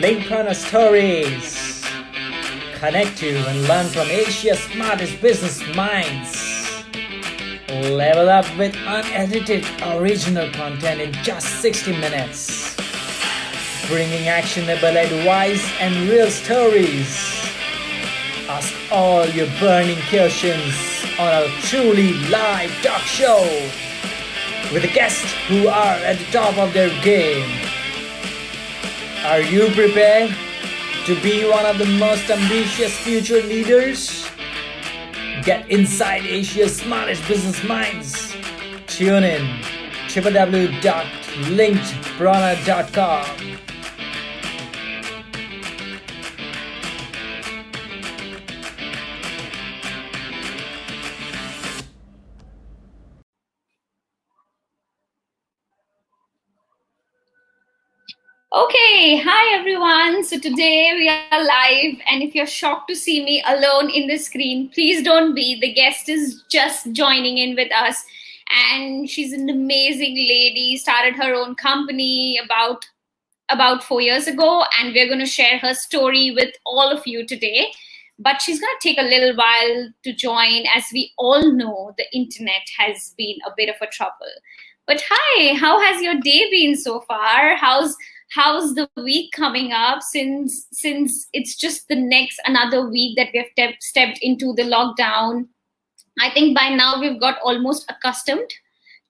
Linkpreneur Stories. Connect to and learn from Asia's smartest business minds. Level up with unedited original content in just 60 minutes. Bringing actionable advice and real stories. Ask all your burning questions on our truly live talk show with the guests who are at the top of their game. Are you prepared to be one of the most ambitious future leaders? Get inside Asia's smartest business minds. Tune in www.linkpreneur.com. Okay, hi everyone. So today we are live, and if you're shocked to see me alone in the screen, please don't be. The guest is just joining in with us, and she's an amazing lady. Started her own company about about four years ago, and we're going to share her story with all of you today. But she's going to take a little while to join, as we all know the internet has been a bit of a trouble. But hi, how has your day been so far? How's how's the week coming up since since it's just the next another week that we have te- stepped into the lockdown? I think by now we've got almost accustomed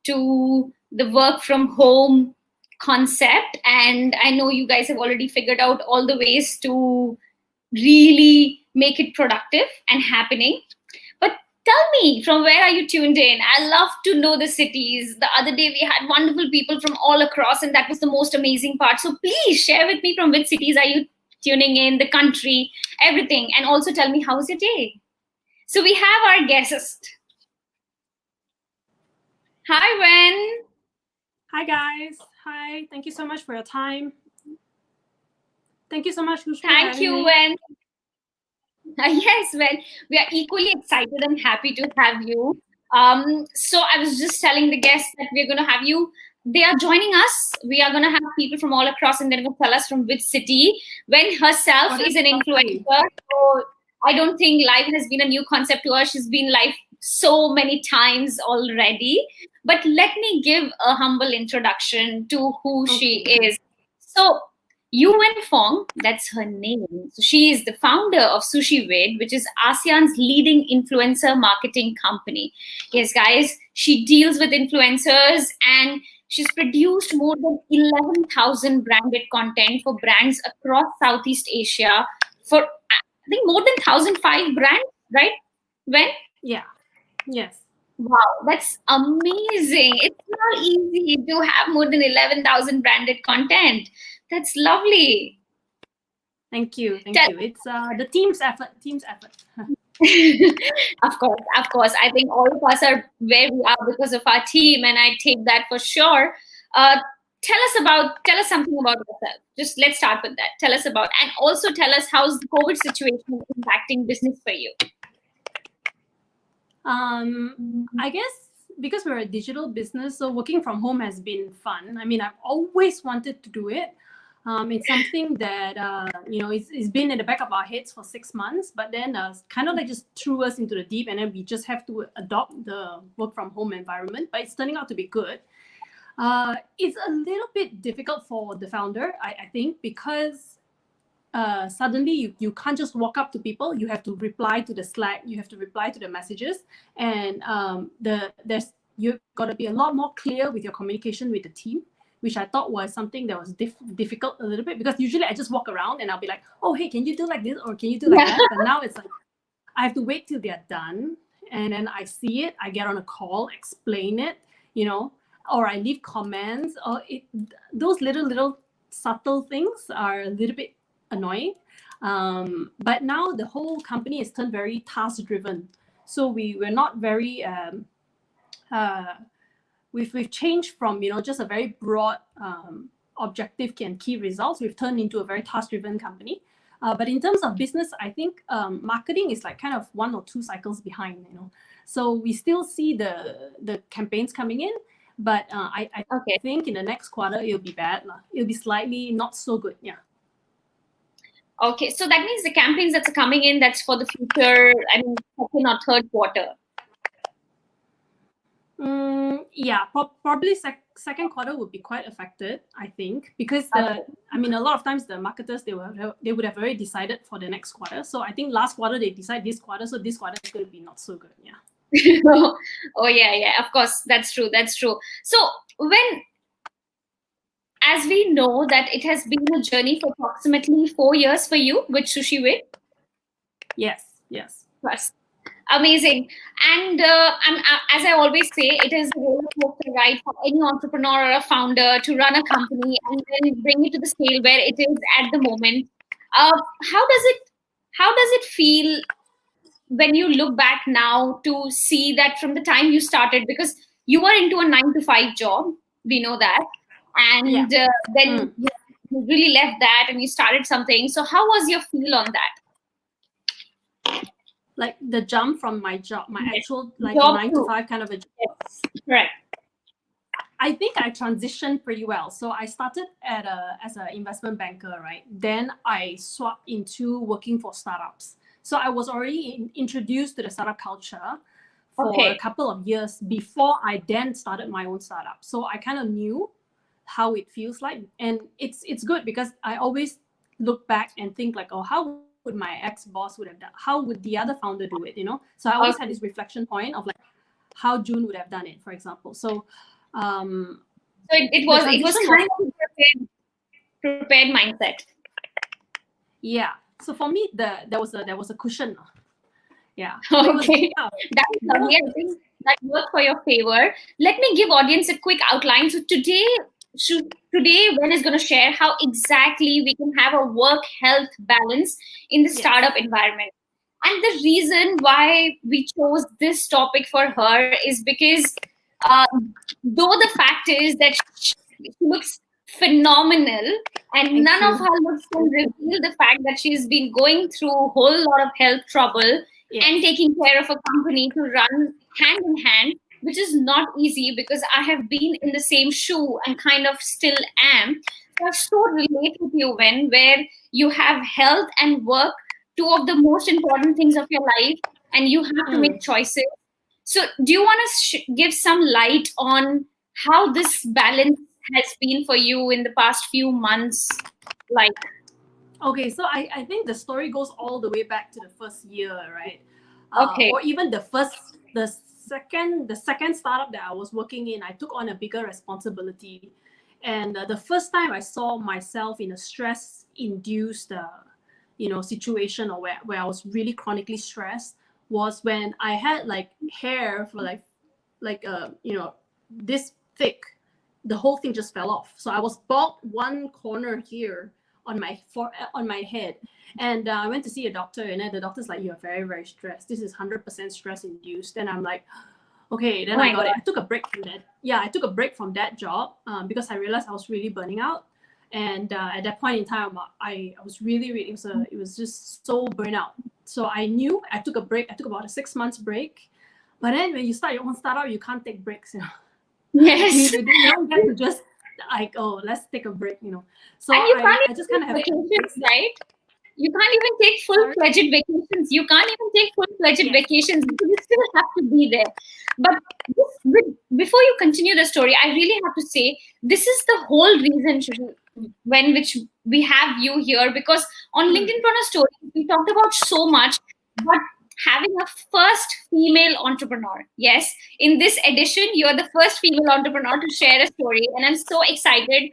to the work from home concept. And i know you guys have already figured out all the ways to really make it productive and happening tell me from where are you tuned in? I love to know the cities. The other day we had wonderful people from all across and that was the most amazing part. So please share with me from which cities are you tuning in the country everything. And also tell me how's your day? So we have our guest hi wen. Hi guys. Hi. Thank you so much for your time. Thank you so much thank you wen. Uh, yes, well, we are equally excited and happy to have you. Um, so I was just telling the guests that we're going to have you. They are joining us. We are going to have people from all across, and they're going to tell us from which city. Wen herself is an influencer, so I don't think live has been a new concept to her. She's been live so many times already. But let me give a humble introduction to who she is. So Yuan Fong, that's her name. So she is the founder of Sushi Vid, which is ASEAN's leading influencer marketing company. Yes, guys, she deals with influencers and she's produced more than 11,000 branded content for brands across Southeast Asia for I think more than 1,005 brands, right? Wen? yeah yes Wow, that's amazing. It's not easy to have more than 11,000 branded content. That's lovely. thank you thank Tell- you it's uh the team's effort team's effort of course, of course. I think all of us are where we are because of our team, and I take that for sure. Uh, tell us about, tell us something about yourself. Just let's start with that. Tell us about, and also tell us how's the COVID situation impacting business for you. um i guess because we're a digital business so working from home has been fun i mean i've always wanted to do it um, it's something that uh, you know it's, it's been in the back of our heads for six months but then uh, kind of like just threw us into the deep and then we just have to adopt the work from home environment but it's turning out to be good. Uh, it's a little bit difficult for the founder i, I think because uh, suddenly you, you can't just walk up to people you have to reply to the slack you have to reply to the messages and um, the there's you've got to be a lot more clear with your communication with the team which i thought was something that was dif- difficult a little bit because usually i just walk around and i'll be like oh hey can you do like this or can you do like that but now it's like i have to wait till they're done and then i see it i get on a call explain it you know or i leave comments or it those little little subtle things are a little bit annoying. Um, but now the whole company has turned very task driven. So we were not very um, uh, we've we've changed from you know just a very broad um, objective and key results. We've turned into a very task driven company. Uh, but in terms of business, I think um, marketing is like kind of one or two cycles behind. You know, so we still see the the campaigns coming in, But uh, I, I Okay. think in the next quarter it'll be bad. lah. It'll be slightly not so good. Yeah. Okay. So that means the campaigns that's coming in that's for the future. I mean, second or third quarter. Mm, yeah, pro- probably sec- second quarter would be quite affected, I think, because the I mean a lot of times the marketers they were they would have already decided for the next quarter. So I think last quarter they decide this quarter, so this quarter is going to be not so good. Yeah. oh yeah, yeah. Of course, that's true. That's true. So Wen, as we know that it has been a journey for approximately four years for you with Sushi Vid. Yes. Yes. Plus, amazing. And uh, I'm, uh, as I always say, it is a roller coaster ride for any entrepreneur or a founder to run a company and then bring it to the scale where it is at the moment. Uh, how does it? How does it feel when you look back now to see that from the time you started because you were into a nine to five job we know that and uh, then Mm. you really left that and you started something so how was your feel on that Like the jump from my job, my Yes. actual like Job nine to- five kind of a job. yes correct I think I transitioned pretty well. So I started at a as an investment banker, right? Then I swapped into working for startups. So I was already in, introduced to the startup culture for Okay. a couple of years before I then started my own startup. So I kind of knew how it feels like, and it's it's good because I always look back and think like, oh, how would my ex boss would have done? How would the other founder do it? You know. So I always had this reflection point of like how June would have done it, for example. So. Um, so it, it was it was kind of prepared, prepared mindset Yeah. So for me, the there was a there was a cushion. Yeah. It was- okay yeah. That's lovely. I think that worked for your favor. Let me give audience a quick outline. So today, today, Wen is going to share how exactly we can have a work health balance in the Yes. startup environment. And the reason why we chose this topic for her is because, uh, though the fact is that she looks phenomenal, and Thank none of her looks can reveal the fact that she's been going through a whole lot of health trouble Yes. and taking care of a company to run hand in hand, which is not easy because I have been in the same shoe and kind of still am. So I so relate with you Wen where you have health and work, two of the most important things of your life, and you have to Mm. make choices. So do you want to sh- give some light on how this balance has been for you in the past few months? Like, Okay, so I, I think the story goes all the way back to the first year, right? Uh, Okay. or even the first, the second, the second startup that I was working in, I took on a bigger responsibility, and uh, the first time I saw myself in a stress-induced, uh, you know, situation or where, where I was really chronically stressed was when I had like hair for like, like uh, you know, this thick. The whole thing just fell off. So I was bald one corner here on my for on my head. And uh, i went to see a doctor and then the doctor's like you're very very stressed. This is 100% stress induced. And i'm like okay. Then Oh i got it. I took a break from that. Yeah i took a break from that job um, because i realized i was really burning out. And uh, at that point in time I, I was really really it was a, it was just so burnout so i knew i took a break. I took about a six months break. But then when you start your own startup you can't take breaks you know? Yes. you, you don't get to just like oh let's take a break you know so and you I, can't I even just kind of have vacations, right? You can't even take full-fledged vacations. You can't even take full-fledged Yes. vacations because you still have to be there. But this, with, before you continue the story, I really have to say this is the whole reason Wen which we have you here because on Hmm. Linkpreneur story we talked about so much, but having a first female entrepreneur. Yes, in this edition, you're the first female entrepreneur to share a story, and I'm so excited.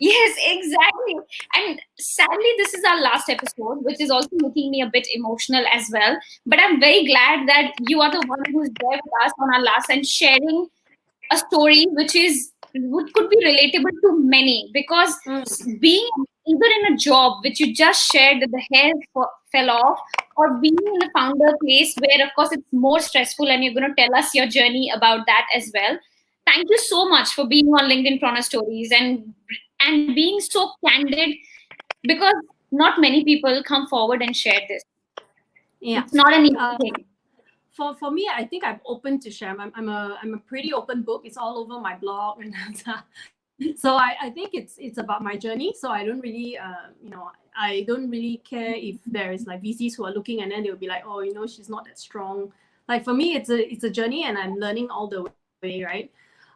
Yes, exactly. And sadly, this is our last episode, which is also making me a bit emotional as well. But I'm very glad that you are the one who's there with us on our last and sharing a story which is which could be relatable to many because Mm. being either in a job which you just shared that the hair f- fell off or being in a founder place where of course it's more stressful and you're going to tell us your journey about that as well. Thank you so much for being on Linkpreneur stories and and being so candid because not many people come forward and share this. Yeah. It's not an easy Uh, thing for for me, I think I'm open to share. I'm, I'm a I'm a pretty open book. It's all over my blog, and so I, I think it's it's about my journey. So I don't really uh, you know I don't really care if there is like VCs who are looking and then they'll be like, oh, you know, she's not that strong. Like for me, it's a it's a journey, and I'm learning all the way, right?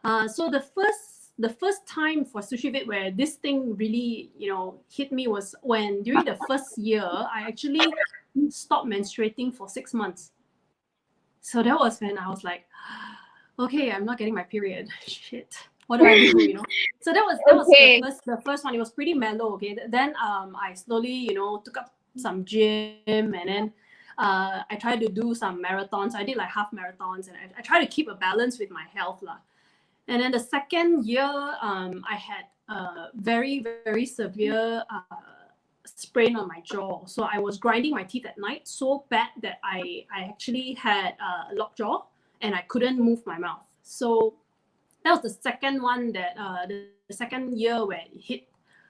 Uh, so the first the first time for sushi vid where this thing really you know hit me was when during the first year I actually stopped menstruating for six months. So that was when I was like, okay, I'm not getting my period. Shit. What do I do? You know. So that was that was the first the first one. It was pretty mellow. Okay. Then um I slowly you know took up some gym and then uh, I tried to do some marathons. I did like half marathons and I, I try to keep a balance with my health lah. And then the second year, um, I had a very very severe uh, sprain on my jaw. So I was grinding my teeth at night so bad that I I actually had a lockjaw and I couldn't move my mouth. So that was the second one that uh, the, the second year where it hit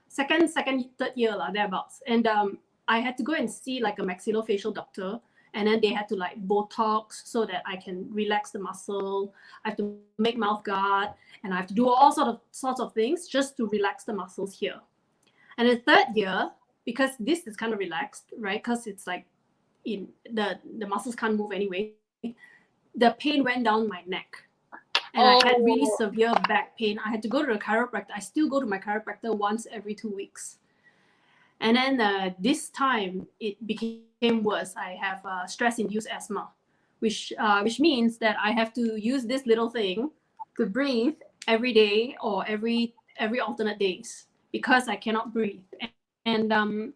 second second third year lah thereabouts and um I had to go and see like a maxillofacial doctor and then they had to like botox so that I can relax the muscle I have to make mouth guard and I have to do all sort of sorts of things just to relax the muscles here and the third year because this is kind of relaxed right because it's like in the the muscles can't move anyway the pain went down my neck and I had really Oh. severe back pain. I had to go to the chiropractor. I still go to my chiropractor once every two weeks. And then uh, this time it became worse. I have uh, stress-induced asthma, which uh, which means that I have to use this little thing to breathe every day or every every alternate days because I cannot breathe. And, and um,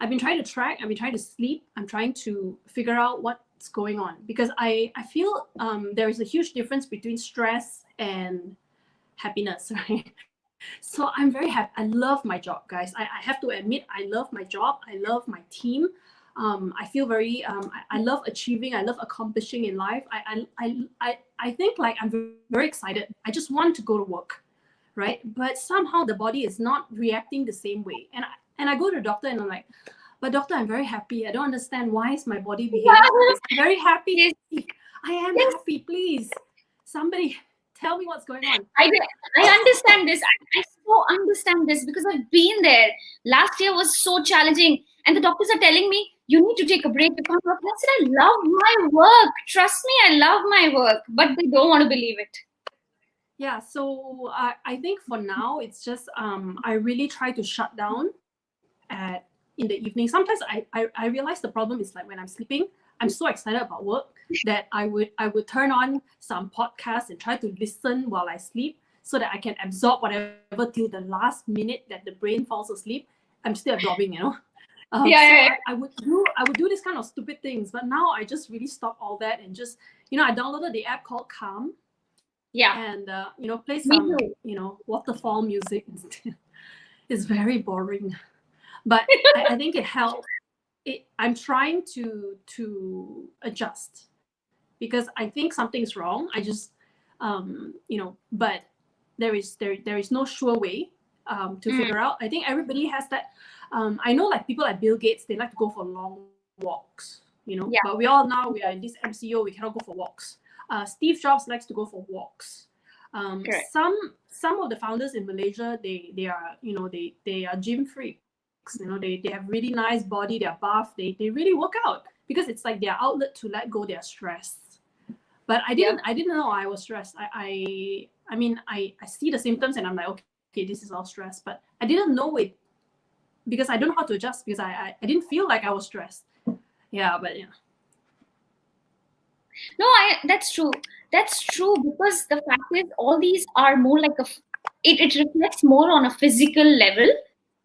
I've been trying to track. I've been trying to sleep. I'm trying to figure out what's going on because I I feel um, there is a huge difference between stress and happiness, right? So I'm very happy. I love my job, guys. I, I have to admit, I love my job. I love my team. Um, I feel very. Um, I, I love achieving. I love accomplishing in life. I, I I I think like I'm very, excited. I just want to go to work, right? But somehow the body is not reacting the same way. And and I go to the doctor and I'm like, but doctor, I'm very happy. I don't understand why is my body behaving. this. I'm very happy. I am Yes. happy. Please, somebody tell me what's going on. I, I understand this. I, I so understand this because I've been there. Last year was so challenging, and the doctors are telling me you need to take a break. You can't work. I said I love my work. Trust me, I love my work, but they don't want to believe it. Yeah, so I, I think for now it's just um I really try to shut down at in the evening. Sometimes I, I I realize the problem is like when I'm sleeping, I'm so excited about work that I would I would turn on some podcasts and try to listen while I sleep so that I can absorb whatever till the last minute that the brain falls asleep. I'm still absorbing, you know. Um, Yeah, so yeah, yeah. I, I would do I would do this kind of stupid things, but now I just really stop all that and just you know I downloaded the app called Calm Yeah. and uh, you know play some you know waterfall music it's very boring but I, I think it helps it, i'm trying to to adjust because i think something's wrong i just um you know but there is there there is no sure way um to Mm. figure out i think everybody has that um i know like people like bill gates they like to go for long walks you know Yeah. but we all now we are in this mco we cannot go for walks uh, Steve Jobs likes to go for walks. Um, some some of the founders in Malaysia, they they are you know they they are gym freaks. You know they, they have really nice body. They're buff. They they really work out because it's like their outlet to let go their stress. But I didn't I didn't know I was stressed. I I, I mean I, I see the symptoms and I'm like okay, okay this is all stress. But I didn't know it because I don't know how to adjust because I I, I didn't feel like I was stressed. Yeah, but yeah. No, I that's true. That's true because the fact is, all these are more like a It, it reflects more on a physical level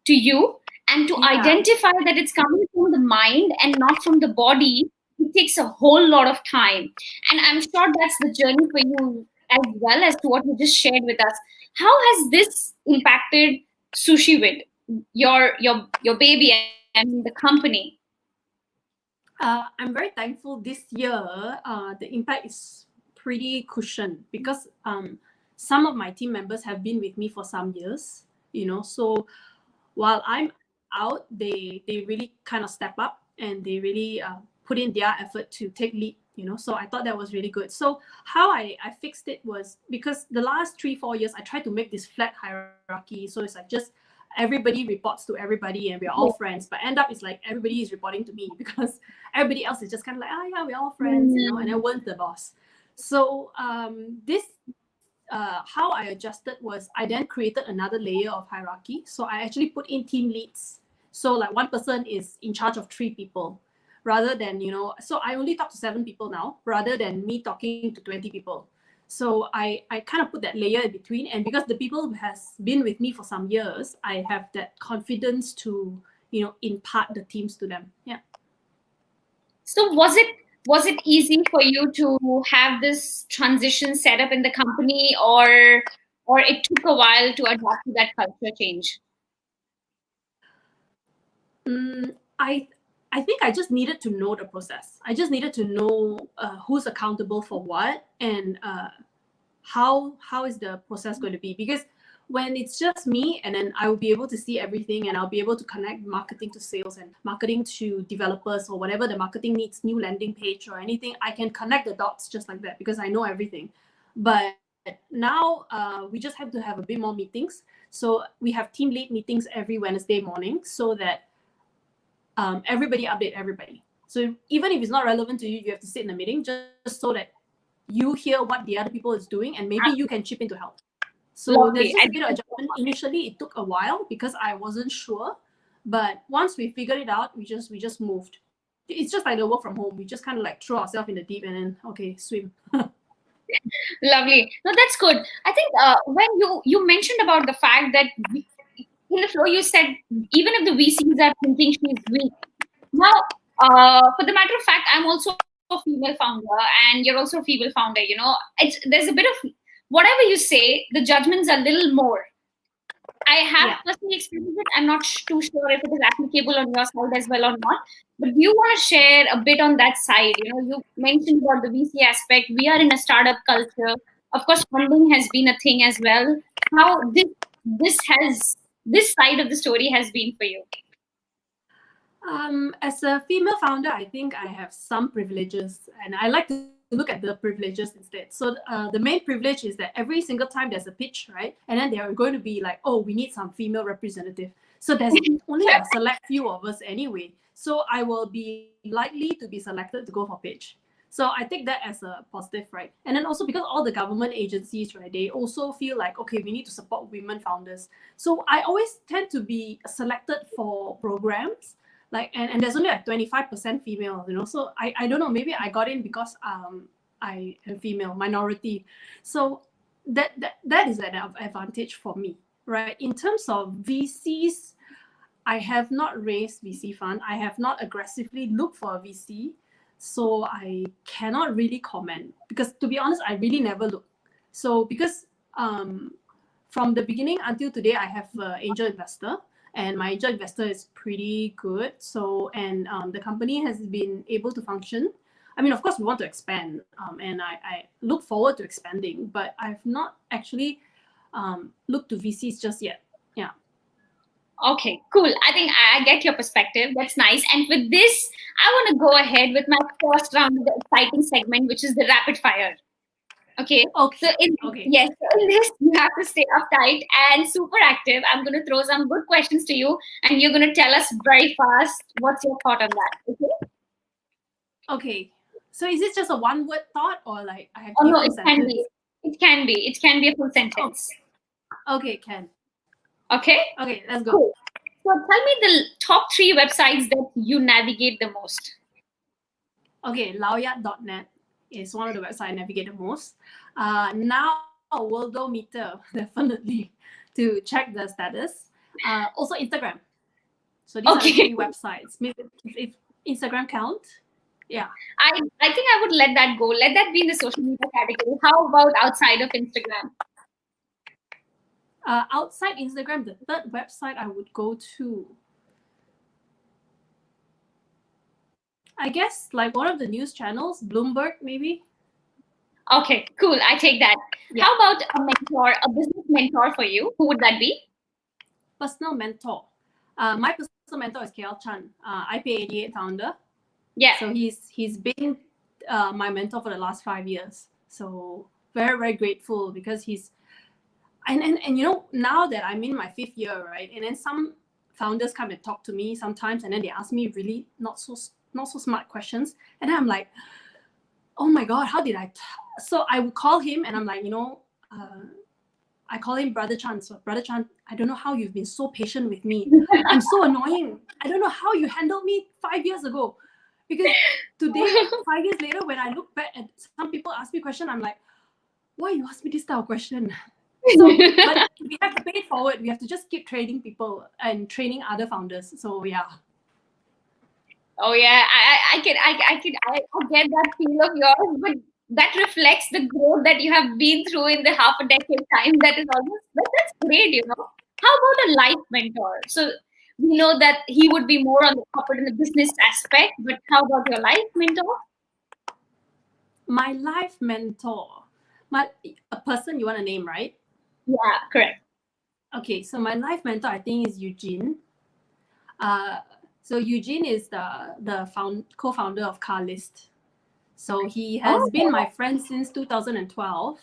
to you, and to Yeah. identify that it's coming from the mind and not from the body. It takes a whole lot of time, and I'm sure that's the journey for you as well as to what you just shared with us. How has this impacted Sushi Vid your your your baby and the company? Uh, I'm very thankful this year. Uh, the impact is pretty cushioned because um, some of my team members have been with me for some years. You know, so while I'm out, they they really kind of step up and they really uh, put in their effort to take lead you know? So i thought that was really good. So how i i fixed it was because the last three four years i tried to make this flat hierarchy. So it's like just everybody reports to everybody and we're all friends but end up it's like everybody is reporting to me because everybody else is just kind of like oh yeah we're all friends you know and i was the boss. So um this uh, how I adjusted was I then created another layer of hierarchy. So I actually put in team leads. So like one person is in charge of three people rather than, you know, so I only talk to seven people now rather than me talking to 20 people. So I, I kind of put that layer in between. And because the people has been with me for some years, I have that confidence to, you know, impart the teams to them. Yeah. So was it was it easy for you to have this transition set up in the company or or it took a while to adapt to that culture change? Mm, I I think I just needed to know the process. I just needed to know uh, who's accountable for what and uh, how how is the process going to be because when it's just me and then I will be able to see everything and I'll be able to connect marketing to sales and marketing to developers or whatever the marketing needs, new landing page or anything, I can connect the dots just like that because I know everything. But now uh, we just have to have a bit more meetings. So we have team lead meetings every Wednesday morning so that um, everybody update everybody. So even if it's not relevant to you, you have to sit in a meeting just so that you hear what the other people is doing and maybe you can chip in to help. So there's just a bit of adjustment. Initially, it took a while because I wasn't sure, but once we figured it out, we just we just moved. It's just like the work from home. We just kind of like throw ourselves in the deep and then okay, swim. Lovely. No, that's good. I think uh, when you you mentioned about the fact that in the flow you said even if the VCs are thinking she's weak. Now, uh, for the matter of fact, I'm also a female founder, and you're also a female founder. You know, it's there's a bit of whatever you say, the judgment's are a little more. I have yeah. personally experienced it. I'm not too sure if it is applicable on your side as well or not. But do you want to share a bit on that side? You know, you mentioned about the VC aspect. We are in a startup culture. Of course, funding has been a thing as well. How this this has this side of the story has been for you? Um, as a female founder, I think I have some privileges, and I like to look at the privileges instead. So uh, the main privilege is that every single time there's a pitch, right? And then they're going to be like, oh, we need some female representative. So there's only a select few of us anyway. So I will be likely to be selected to go for pitch. So I take that as a positive, right? And then also because all the government agencies, right, they also feel like, okay, we need to support women founders. So I always tend to be selected for programs like and, and there's only like 25% female you know? So I, I don't know maybe i got in because um i am female minority. So that that, that is an advantage for me right? In terms of vcs i have not raised vc fund. I have not aggressively looked for a vc so i cannot really comment. Because to be honest i really never look. So because um from the beginning until today i have an angel investor and my angel investor is pretty good. So, and um, the company has been able to function. I mean, of course, we want to expand, um, and I, I, look forward to expanding, but I've not actually um, looked to VCs just yet. Yeah. Okay, cool. I think I get your perspective. That's nice. And with this, I want to go ahead with my first round of the exciting segment, which is the rapid fire. Okay. Okay. So in, okay. yes, so in this you have to stay uptight and super active. I'm going to throw some good questions to you, and you're going to tell us very fast what's your thought on that. Okay. Okay. So is this just a one-word thought, or like I have? Oh no, it sentence? can be. It can be. It can be a full sentence. Oh. Okay, can. Okay. Okay, let's go. Cool. So tell me the top three websites that you navigate the most. Okay, lowyat.net is one of the websites I navigate the most. Uh, now, Worldometer, definitely, to check the status. Uh, also, Instagram. So these okay. are three websites. If, if Instagram count, yeah. I, I think I would let that go. Let that be in the social media category. How about outside of Instagram? Uh, outside Instagram, the third website I would go to I guess like one of the news channels, Bloomberg, maybe. Okay, cool. I take that. Yeah. How about a mentor, a business mentor for you? Who would that be? Personal mentor. Uh, my personal mentor is KL Chan, uh, iPay88 founder. Yeah. So he's he's been uh, my mentor for the last five years. So very very grateful because he's and, and and you know now that I'm in my fifth year, right? And then some founders come and talk to me sometimes, and then they ask me really not so not so smart questions, and I'm like, oh my god, how did I? T-? So I would call him, and I'm like, you know. Uh, I call him Brother Chan. So, Brother Chan, I don't know how you've been so patient with me. I'm so annoying. I don't know how you handled me five years ago. Because today, five years later, when I look back and some people ask me question, I'm like, why you ask me this type of question? So, but we have to pay it forward. We have to just keep training people and training other founders. So yeah. Oh yeah, I I can I I can I, I get that feel of yours, but that reflects the growth that you have been through in the half a decade time. That is almost that, that's great, you know. How about a life mentor? So we know that he would be more on the corporate and the business aspect, but how about your life mentor? My life mentor, my a person you want to name, right? Yeah, correct. Okay, so my life mentor, I think, is Eugene. Uh, so Eugene is the the found co-founder of Carlist. So he has oh. been my friend since 2012.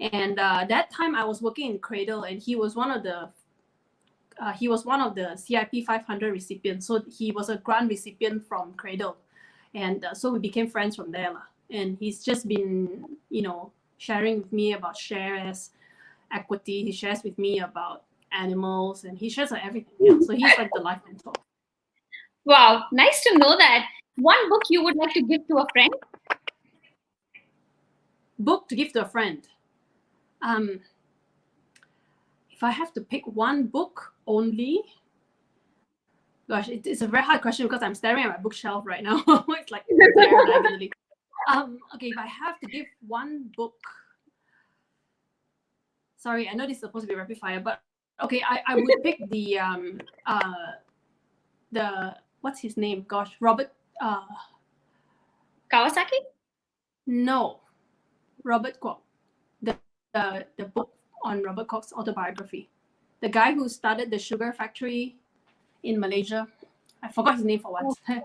And uh, that time I was working in Cradle, and he was one of the uh, he was one of the CIP 500 recipients. So he was a grant recipient from Cradle, and uh, so we became friends from there. And he's just been, you know, sharing with me about shares, equity. He shares with me about animals, and he shares everything. Yeah. So he's like the life mentor. Wow, nice to know that. One book you would like to give to a friend? Book to give to a friend. Um, if I have to pick one book only, gosh, it, it's a very hard question because I'm staring at my bookshelf right now. it's like um, okay, if I have to give one book, sorry, I know this is supposed to be rapid fire, but okay, I, I would pick the um uh the what's his name? Gosh, Robert uh Kawasaki? No, Robert Kwok. The, the the book on Robert Kwok's autobiography. The guy who started the sugar factory in Malaysia. I forgot his name for once.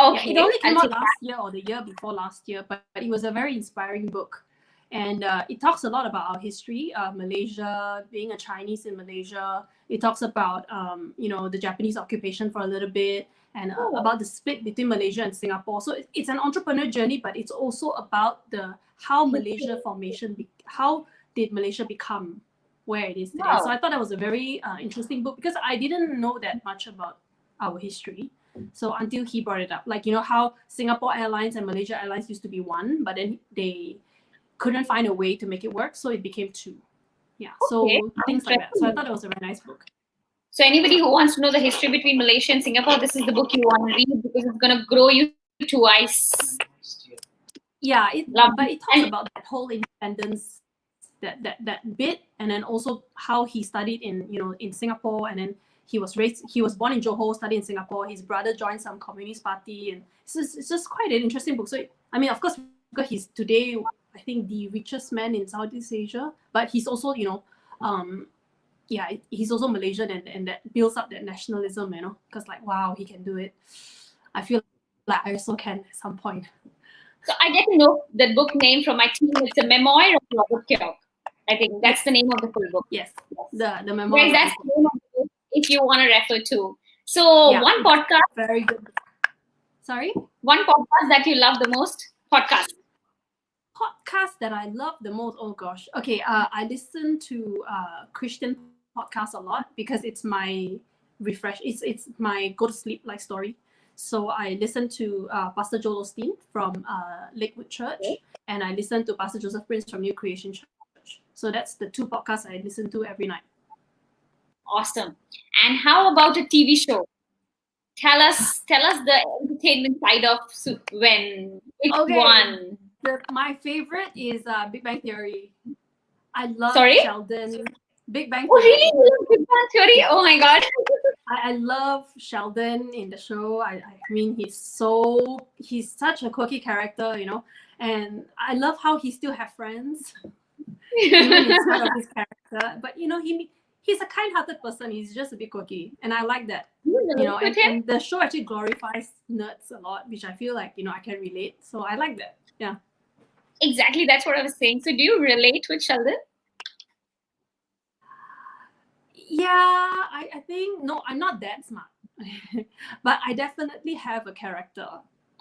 Okay. Yeah, it only came out last year or the year before last year, but, but it was a very inspiring book. And uh, it talks a lot about our history, uh, Malaysia, being a Chinese in Malaysia. It talks about, um, you know, the Japanese occupation for a little bit and uh, oh. about the split between Malaysia and Singapore. So it's an entrepreneur journey, but it's also about the how Malaysia formation, be, how did Malaysia become where it is today. Wow. So I thought that was a very uh, interesting book because I didn't know that much about our history. So until he brought it up, like you know how Singapore Airlines and Malaysia Airlines used to be one, but then they couldn't find a way to make it work, so it became two. Yeah, okay. so things like that. So I thought it was a very nice book. So anybody who wants to know the history between Malaysia and Singapore, this is the book you want to read because it's going to grow you twice. Yeah, it, but it talks about that whole independence, that that that bit, and then also how he studied in you know in Singapore, and then he was raised, he was born in Johor, studied in Singapore. His brother joined some communist party, and it's just, it's just quite an interesting book. So I mean, of course, because he's today I think the richest man in Southeast Asia, but he's also you know um, yeah, he's also Malaysian and, and that builds up that nationalism, you know, because like, wow, he can do it. I feel like I also can at some point. So I get to know the book name from my team. It's a memoir of Robert Kwok. I think that's the name of the full book. Yes, the the memoir. Yes, that's the name of the book if you want to refer to. So yeah, one podcast. Very good. Sorry. One podcast that you love the most. Podcast. Podcast that I love the most. Oh gosh. Okay. Uh, I listen to uh Christian podcasts a lot because it's my refresh. It's it's my go to sleep like story. So I listen to uh, Pastor Joel Osteen from uh, Lakewood Church, okay. and I listen to Pastor Joseph Prince from New Creation Church. So that's the two podcasts I listen to every night. Awesome. And how about a TV show? Tell us, tell us the entertainment side of Wen which okay. one? The, my favorite is uh, Big Bang Theory. I love Sorry? Sheldon. Big Bang. Oh, really? Big Bang Theory? Oh my god. I, I love Sheldon in the show. I, I mean, he's so he's such a quirky character, you know, and I love how he still have friends. In spite of his character, but you know, he he's a kind-hearted person. He's just a bit quirky, and I like that. You You know, and, and the show actually glorifies nerds a lot, which I feel like you know I can relate. So I like that. Yeah. Exactly, that's what I was saying. So, do you relate with Sheldon? Yeah, I, I think no, I'm not that smart, but I definitely have a character.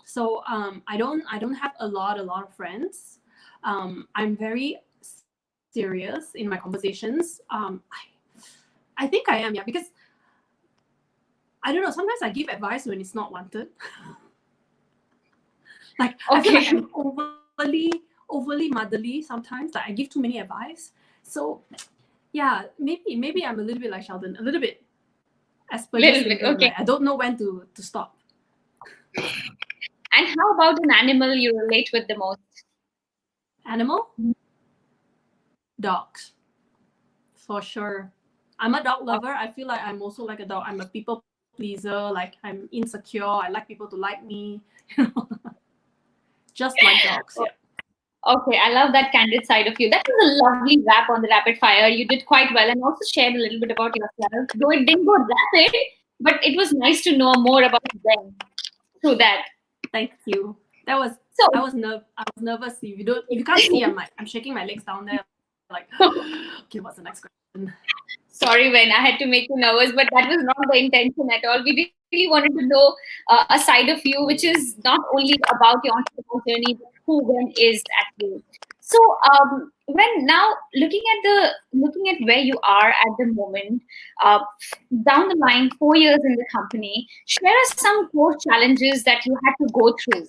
So um, I don't I don't have a lot a lot of friends. Um, I'm very serious in my conversations. Um, I, I think I am yeah because I don't know. Sometimes I give advice when it's not wanted. like I feel like Okay. I'm overly overly motherly sometimes. Like I give too many advice. So yeah, maybe maybe I'm a little bit like Sheldon, a little bit. Asperger's Little bit, okay. like, I don't know when to to stop. And how about an animal you relate with the most? Animal, dogs, for sure. I'm a dog lover. I feel like I'm also like a dog. I'm a people pleaser. Like I'm insecure. I like people to like me. Just like dogs. Yeah. Okay, I love that candid side of you. That was a lovely wrap on the rapid fire. You did quite well and also shared a little bit about yourself. Though it didn't go rapid, but it was nice to know more about them through that. Thank you. That was So, I was nerve I was nervous. If you don't if you can't see, I'm like I'm shaking my legs down there. Like okay, what's the next question? sorry Wen I had to make you nervous, but that was not the intention at all. We really wanted to know uh, a side of you, which is not only about your entrepreneurial journey, but who Wen is actually. So, um, Wen now looking at the looking at where you are at the moment, uh, down the line, four years in the company, share us some core challenges that you had to go through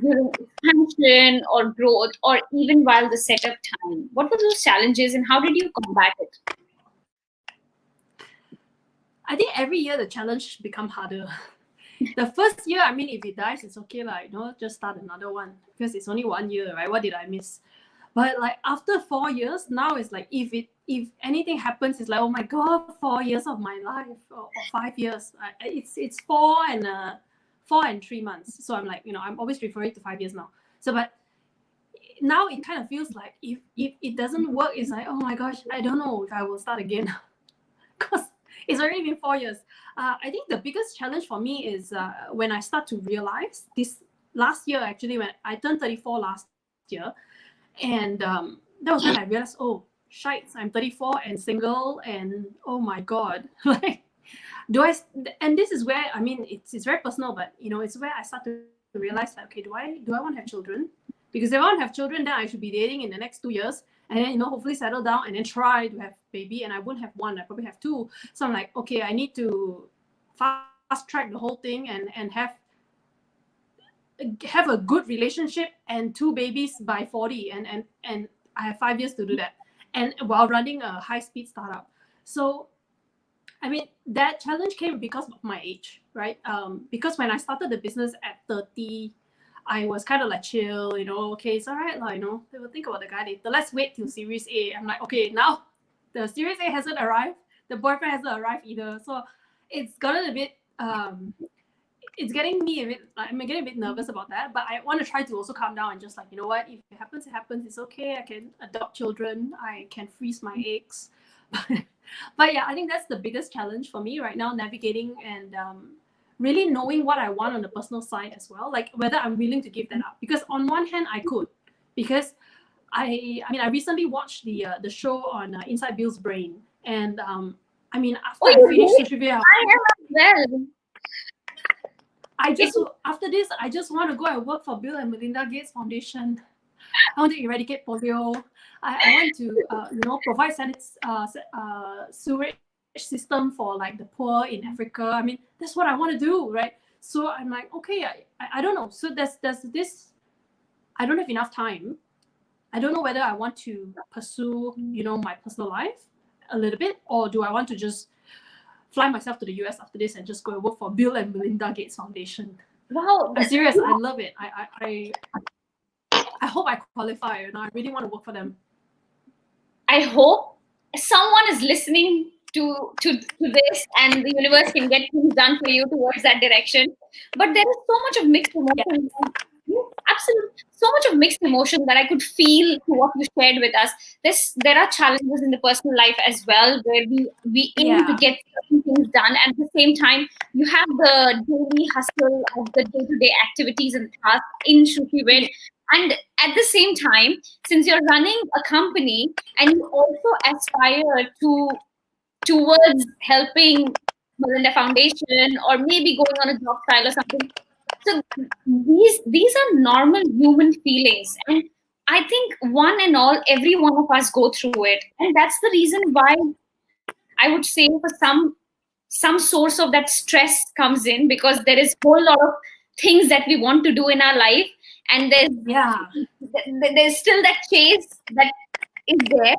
during expansion or growth, or even while the setup time. What were those challenges, and how did you combat it? I think every year the challenge become harder. the first year, I mean, if it dies, it's okay, like you know, just start another one because it's only one year, right? What did I miss? But like after four years, now it's like if it if anything happens, it's like oh my god, four years of my life or, or five years. I, it's it's four and uh, four and three months. So I'm like you know I'm always referring to five years now. So but now it kind of feels like if if it doesn't work, it's like oh my gosh, I don't know if I will start again because it's already been four years. Uh, I think the biggest challenge for me is uh, when I start to realize this last year, actually, when I turned 34 last year, and um, that was when I realized, oh, shites, I'm 34 and single, and oh my god, like, do I? And this is where I mean, it's it's very personal, but you know, it's where I start to realize that okay, do I do I want to have children? Because if I want to have children, then I should be dating in the next two years, and then you know, hopefully settle down and then try to have baby. And I won't have one, I probably have two. So I'm like, okay, I need to fast track the whole thing and and have have a good relationship and two babies by 40 and and and i have five years to do that and while running a high speed startup so i mean that challenge came because of my age right um because when i started the business at 30 i was kind of like chill you know okay it's all right like, you know they will think about the guy later let's wait till series a i'm like okay now the series a hasn't arrived the boyfriend hasn't arrived either so it's gotten a bit um it's getting me a bit like, I'm getting a bit nervous about that. But I want to try to also calm down and just like, you know what, if it happens, it happens. It's okay. I can adopt children. I can freeze my eggs. but yeah, I think that's the biggest challenge for me right now, navigating and um, really knowing what I want on the personal side as well. Like whether I'm willing to give that up. Because on one hand, I could, because I I mean I recently watched the uh, the show on uh, Inside Bill's Brain, and um, I mean after Oh, I finished the trivia, I am. I just after this, I just want to go and work for Bill and Melinda Gates Foundation. I want to eradicate polio. I, I want to, uh, you know, provide sanit- uh, uh, sewage system for like the poor in Africa. I mean, that's what I want to do, right? So I'm like, okay, I, I, don't know. So there's there's this. I don't have enough time. I don't know whether I want to pursue, you know, my personal life a little bit, or do I want to just fly myself to the US after this and just go and work for Bill and Melinda Gates Foundation. Wow, I'm serious. I love it. I I I, I hope I qualify. and I really want to work for them. I hope someone is listening to, to to this and the universe can get things done for you towards that direction. But there is so much of mixed emotions. You absolute so much of mixed emotion that I could feel to what you shared with us. This there are challenges in the personal life as well where we we aim Yeah. to get certain things done, and at the same time you have the daily hustle of the day to day activities and tasks in Shruti And at the same time, since you're running a company and you also aspire to towards helping Melinda Foundation or maybe going on a job trial or something. So these these are normal human feelings, and I think one and all, every one of us go through it, and that's the reason why I would say for some some source of that stress comes in because there is a whole lot of things that we want to do in our life, and there's Yeah. there's still that chase that is there.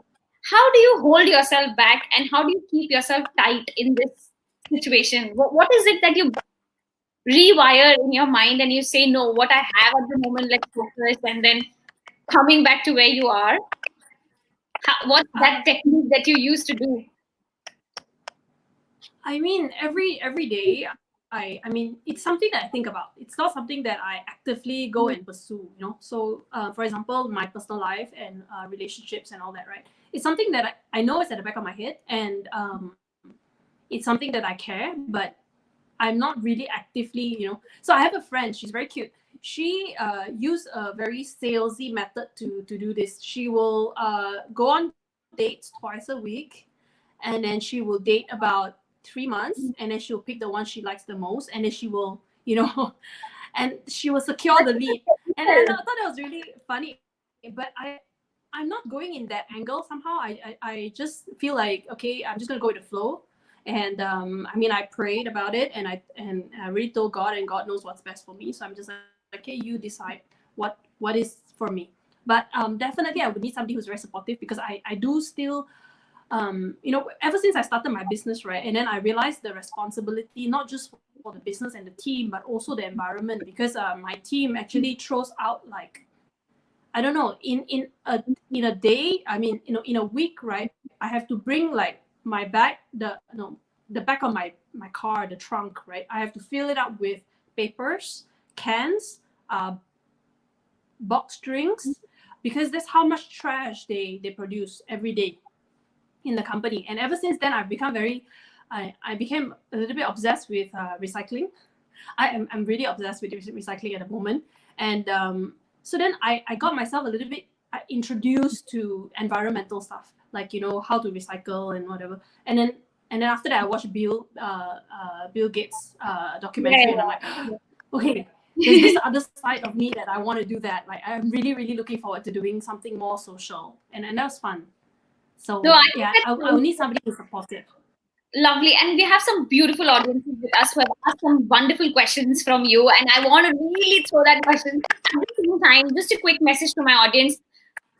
How do you hold yourself back and how do you keep yourself tight in this situation? What, what is it that you rewire in your mind and you say, no, what I have at the moment, let's focus, and then coming back to where you are? How, what's that technique that you used to do? I mean, every every day, I I mean, it's something that I think about. It's not something that I actively go and pursue. You know, so uh, for example, my personal life and uh, relationships and all that, right? It's something that I, I know is at the back of my head, and um, it's something that I care, but I'm not really actively, you know. So I have a friend. She's very cute. She uh, used a very salesy method to to do this. She will uh, go on dates twice a week, and then she will date about three months and then she'll pick the one she likes the most and then she will you know and she will secure the lead. And I thought that was really funny but i i'm not going in that angle somehow. I i, I just feel like okay i'm just gonna go with the flow. And um i mean i prayed about it and i and i really told god and god knows what's best for me. So i'm just like okay you decide what what is for me. But um definitely i would need somebody who's very supportive because i i do still um, you know, ever since I started my business, right, and then I realized the responsibility not just for the business and the team, but also the environment, because uh, my team actually throws out like, I don't know, in in a in a day, I mean, you know, in a week, right, I have to bring like my bag, the no, the back of my my car, the trunk, right, I have to fill it up with papers, cans, uh, box drinks, because that's how much trash they they produce every day in the company. And ever since then, I've become very, I, I became a little bit obsessed with uh, recycling. I am I'm really obsessed with recycling at the moment. And um, so then I, I got myself a little bit uh, introduced to environmental stuff, like, you know, how to recycle and whatever. And then and then after that, I watched Bill uh, uh, Bill Gates uh, documentary, Yeah, and I'm like, okay, there's this other side of me that I want to do that. Like I'm really, really looking forward to doing something more social, and and that was fun. So No, I yeah, I, I need somebody who's supportive. Lovely. And we have some beautiful audiences with us who have asked some wonderful questions from you. And I want to really throw that question at time. Just a quick message to my audience.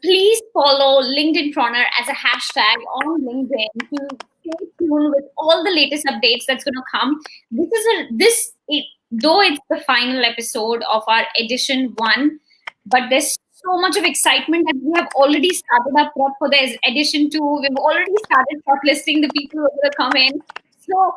Please follow LinkedIn Corner as a hashtag on LinkedIn to stay tuned with all the latest updates that's going to come. This is a this it, though it's the final episode of our edition one, but there's so much of excitement that we have already started our prep for this edition two. We've already started shortlisting the people who are going to come in. So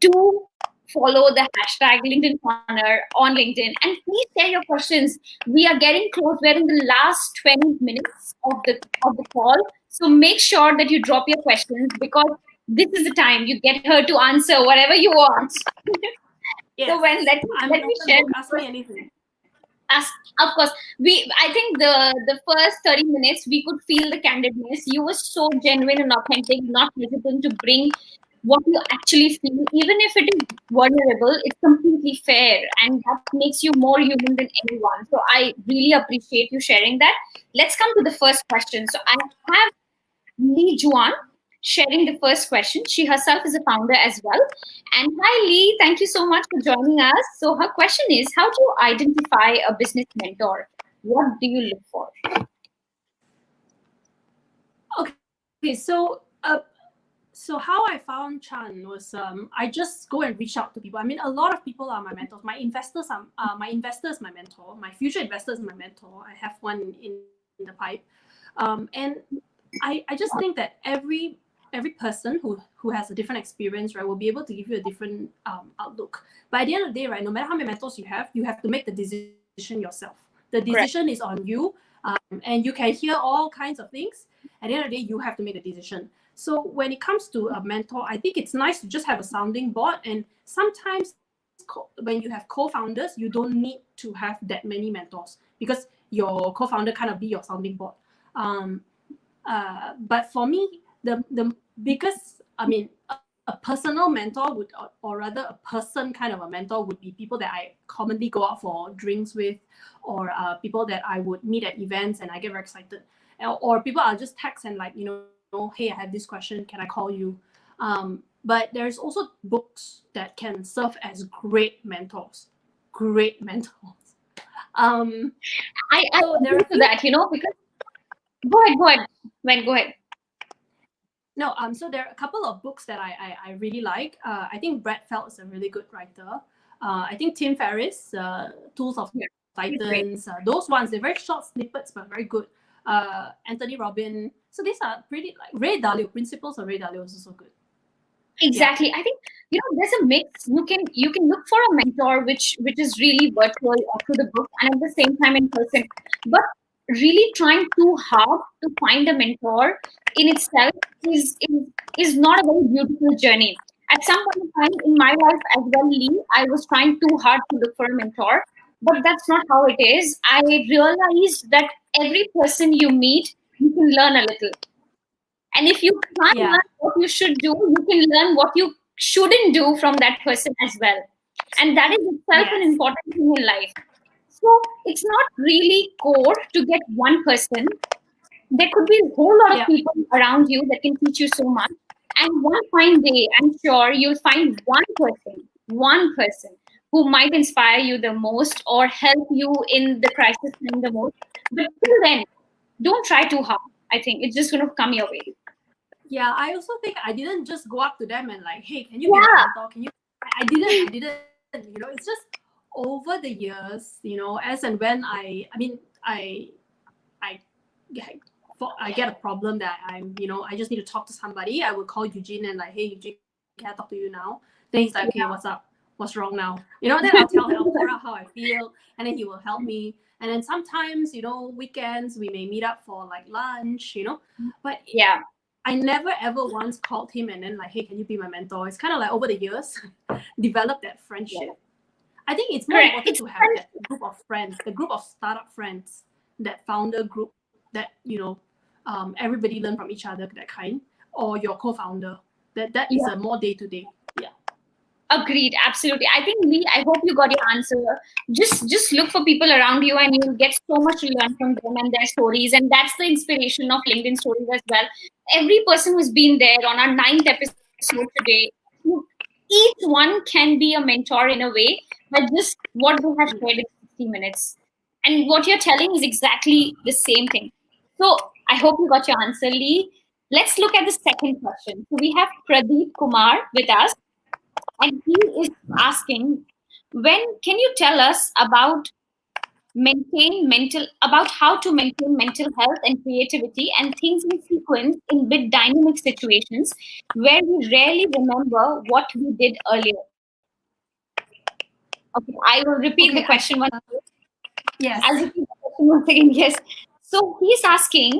do follow the hashtag LinkedIn Corner on LinkedIn and please share your questions. We are getting close. We're in the last 20 minutes of the of the call. So make sure that you drop your questions because this is the time you get her to answer whatever you want. Yes. So Wen let, I'm let me share. Ask me anything. As of course we i think the the first 30 minutes we could feel the candidness. You were so genuine and authentic not hesitant to bring what you actually feel. Even if it is vulnerable it's completely fair and that makes you more human than anyone. So i really appreciate you sharing that. Let's come to the first question. So i have lee juan sharing the first question she herself is a founder as well and hi, Lee. Thank you so much for joining us. So, her question is How do you identify a business mentor? What do you look for? Okay, so uh, so how I found Chan was um, I just go and reach out to people. I mean, a lot of people are my mentors. My investors are uh, my investors, my mentor. My future investors, my mentor. I have one in, in the pipe, um, and I I just think that every every person who who has a different experience right will be able to give you a different um, outlook. But at the end of the day right no matter how many mentors you have you have to make the decision yourself. The decision is on you um, and you can hear all kinds of things. At the end of the day you have to make a decision. So when it comes to a mentor i think it's nice to just have a sounding board and sometimes when you have co-founders you don't need to have that many mentors because your co-founder kind of be your sounding board. Um, uh, but for me the the biggest i mean a personal mentor would or, or, rather a person kind of a mentor would be people that i commonly go out for drinks with or uh, people that i would meet at events and i get very excited. Or, or people i'll just text and like you know oh, hey i have this question can i call you? Um, but there's also books that can serve as great mentors great mentors. Um i i so there to that you know because go ahead go ahead. Wen go ahead no, um, so there are a couple of books that I I, I really like. Uh, I think Brad Feld is a really good writer. Uh, I think Tim Ferriss, uh, Tools of yeah, Titans, uh, those ones they're very short snippets but very good. Uh, Anthony Robin. So these are pretty like Ray Dalio. Principles of Ray Dalio is also good. Exactly. Yeah. I think you know there's a mix. You can you can look for a mentor which which is really virtual through the book and at the same time in person. But really trying too hard to find a mentor in itself is, is, is not a very beautiful journey. At some point in time in my life as well, Lee, I was trying too hard to look for a mentor, but that's not how it is. I realized that every person you meet, you can learn a little. And if you can't yeah. learn what you should do, you can learn what you shouldn't do from that person as well. And that is itself yes. an important thing in life. So it's not really core to get one person. There could be a whole lot of yeah. people around you that can teach you so much. And one fine day, I'm sure you'll find one person, one person who might inspire you the most or help you in the crisis time the most. But till then, don't try too hard. I think it's just going to come your way. Yeah, I also think I didn't just go up to them and like, hey, can you yeah. talk? Can you? I didn't. I didn't. You know, it's just over the years, you know, as and when I, I mean, I, I, I get a problem that I'm, you know, I just need to talk to somebody. I would call Eugene and like, hey, Eugene, can I talk to you now? Then he's like, okay, what's up? What's wrong now? You know, then I'll tell him, I'll pour out how I feel, and then he will help me. And then sometimes, you know, weekends we may meet up for like lunch, you know. But yeah, I never ever once called him and then like, hey, can you be my mentor? It's kind of like over the years, develop that friendship. Yeah I think it's more important to have that group of friends, the group of startup friends, that founder group that you know um, everybody learn from each other, that kind, or your co-founder. That that is yeah. a more day to day. Yeah. Agreed, absolutely. I think Lee, I hope you got your answer. Just just look for people around you and you'll get so much to learn from them and their stories. And that's the inspiration of LinkedIn stories as well. Every person who's been there on our ninth episode today, each one can be a mentor in a way but just what they have shared in 60 minutes. And what you're telling is exactly the same thing. So I hope you got your answer, Lee. Let's look at the second question. So we have Pradeep Kumar with us, and he is asking, when can you tell us about maintain mental about how to maintain mental health and creativity and things in sequence in bit dynamic situations where we rarely remember what we did earlier Okay, I will repeat okay. the question once. Yes. I'll repeat the question once again. Yes. So he's asking,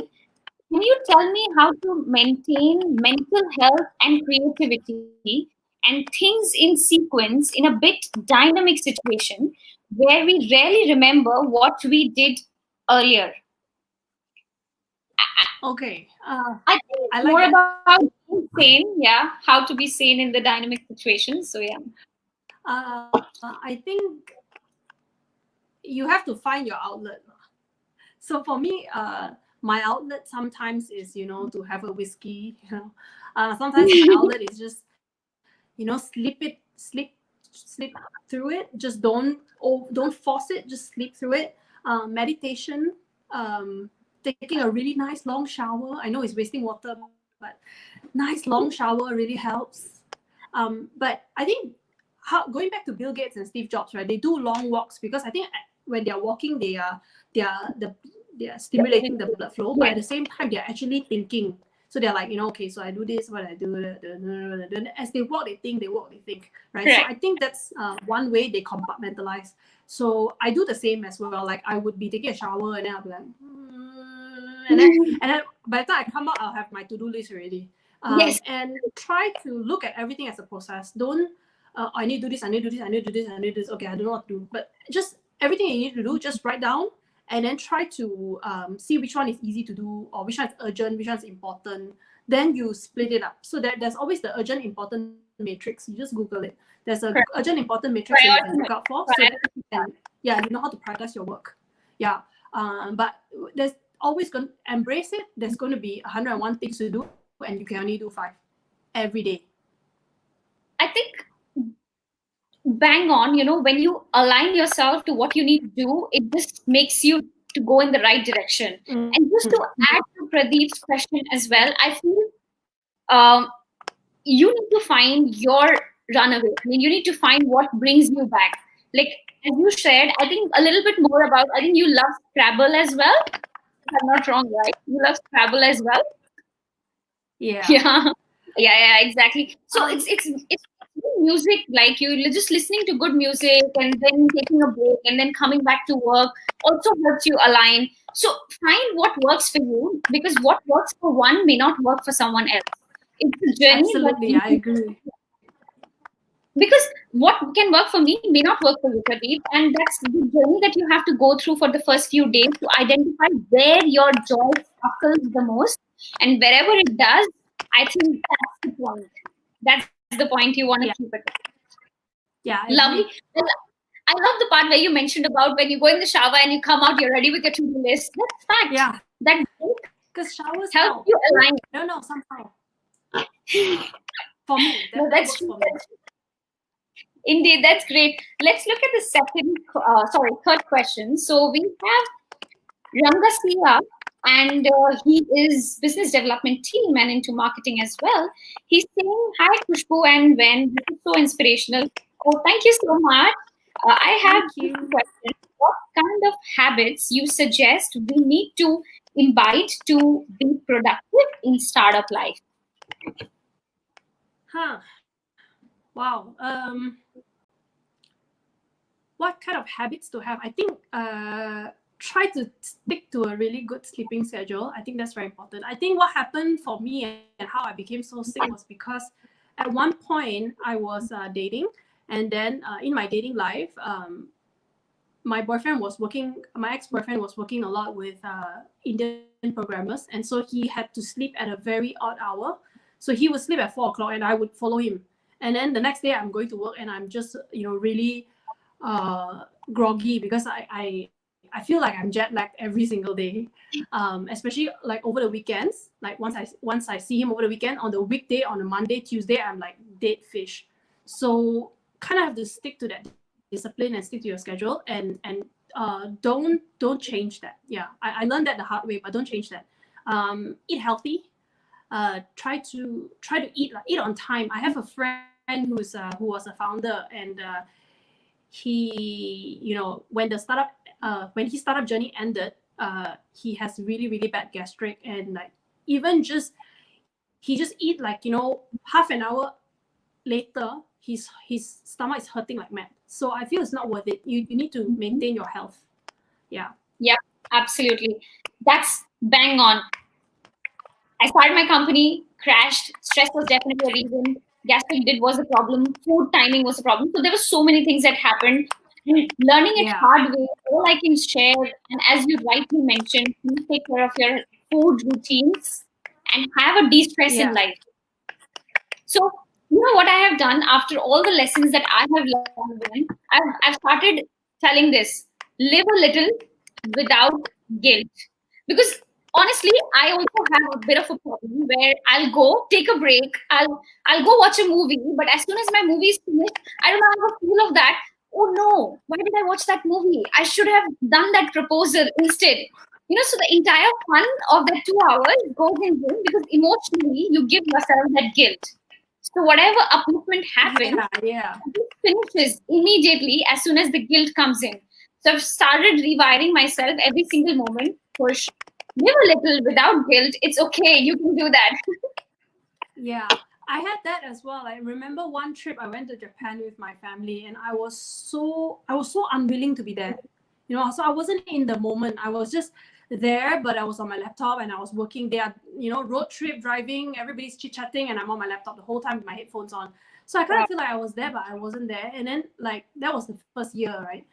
can you tell me how to maintain mental health and creativity and things in sequence in a bit dynamic situation where we rarely remember what we did earlier? Okay. Uh, I think I like more about being sane, yeah, how to be sane in the dynamic situation. So yeah. Uh, I think you have to find your outlet. So for me, uh, my outlet sometimes is you know to have a whiskey. You know, uh, sometimes my outlet is just you know slip it, slip, slip through it. Just don't oh, don't force it. Just sleep through it. Uh, meditation, um, taking a really nice long shower. I know it's wasting water, but nice long shower really helps. Um, but I think how going back to Bill Gates and Steve Jobs, right? They do long walks because I think uh, when they're walking, they are they are the they are stimulating the blood flow, but at the same time they're actually thinking. So they're like, you know, okay, so I do this, what I do, as they walk, they think, they walk, they think, right? So I think that's uh, one way they compartmentalize. So I do the same as well. Like I would be taking a shower and then I'll be like, "Mm," and then and then by the time I come out, I'll have my to-do list already. Um, Yes. And try to look at everything as a process. Don't uh, I need to do this, I need to do this, I need to do this, I need to do this. Okay, I don't know what to do. But just everything you need to do, just write down and then try to um, see which one is easy to do or which one is urgent, which one is important. Then you split it up. So that there's always the urgent important matrix. You just Google it. There's a Correct. urgent important matrix that you can look out for. So you can, yeah, you know how to prioritize your work. Yeah. Um, but there's always going to embrace it. There's going to be 101 things to do, and you can only do five every day. I think bang on, you know, when you align yourself to what you need to do, it just makes you to go in the right direction. And just to add to Pradeep's question as well, I feel um, you need to find your runaway. I mean, you need to find what brings you back. Like as you shared, I think a little bit more about. I think you love Scrabble as well. If I'm not wrong, right? You love Scrabble as well. Yeah. Yeah, yeah, yeah, exactly. So it's it's it's music like you just listening to good music and then taking a break and then coming back to work also helps you align. So find what works for you because what works for one may not work for someone else. It's a journey. Absolutely, I agree. because what can work for me may not work for you, Pradeep. And that's the journey that you have to go through for the first few days to identify where your joy sparkles the most. And wherever it does, I think that's the point. That's the point you want to Yeah. keep it. Yeah. I Lovely. Well, I love the part where you mentioned about when you go in the shower and you come out, you're ready with your to-do list. That's fact. Yeah. That Because showers helps help. you align. No, no, somehow. For me, that, No, that's true. for me. That's true. Indeed, that's great. Let's look at the second, uh, sorry, third question. So we have Rangasiya, and uh, he is business development team and into marketing as well. He's saying, "Hi, Kushbu and Wen. This is so inspirational. Oh, thank you so much. Uh, I have two questions. What kind of habits you suggest we need to imbibe to be productive in startup life?" Huh. Wow. Um, what kind of habits to have? I think uh, try to stick to a really good sleeping schedule. I think that's very important. I think what happened for me and how I became so sick was because at one point I was uh, dating, and then uh, in my dating life, um, my boyfriend was working. My ex boyfriend was working a lot with uh, Indian programmers, and so he had to sleep at a very odd hour. So he would sleep at four o'clock, and I would follow him. And then the next day, I'm going to work, and I'm just you know really uh, groggy because I, I I feel like I'm jet lagged every single day, um, especially like over the weekends. Like once I once I see him over the weekend on the weekday on a Monday Tuesday, I'm like dead fish. So kind of have to stick to that discipline and stick to your schedule and and uh, don't don't change that. Yeah, I, I learned that the hard way, but don't change that. Um, eat healthy. Uh, try to try to eat like eat on time. I have a friend who's uh, who was a founder and uh, he you know when the startup uh, when his startup journey ended, uh, he has really really bad gastric and like even just he just eat like you know half an hour later his his stomach is hurting like mad. So I feel it's not worth it. You you need to maintain your health. Yeah. Yeah, absolutely. That's bang on. I started my company, crashed. Stress was definitely a reason. Gastric did was a problem. Food timing was a problem. So there were so many things that happened. Learning it Yeah. hard way, all I can share, and as you rightly mentioned, please take care of your food routines and have a de-stress Yeah. in life. So you know what I have done after all the lessons that I have learned, I've, I've started telling this: live a little without guilt. Because honestly, I also have a bit of a problem where I'll go take a break, I'll I'll go watch a movie, but as soon as my movie is finished, I don't have a feel of that. Oh no, why did I watch that movie? I should have done that proposal instead. You know, so the entire fun of that two hours goes in vain because emotionally you give yourself that guilt. So whatever upliftment happens, Yeah. Yeah. it finishes immediately as soon as the guilt comes in. So I've started rewiring myself every single moment. Push, live a little without guilt. It's okay. You can do that. yeah, I had that as well. I remember one trip I went to Japan with my family, and I was so I was so unwilling to be there. You know, so I wasn't in the moment. I was just there, but I was on my laptop and I was working there. You know, road trip driving, everybody's chit chatting, and I'm on my laptop the whole time with my headphones on. So I kind of feel like I was there, but I wasn't there. And then like that was the first year, right?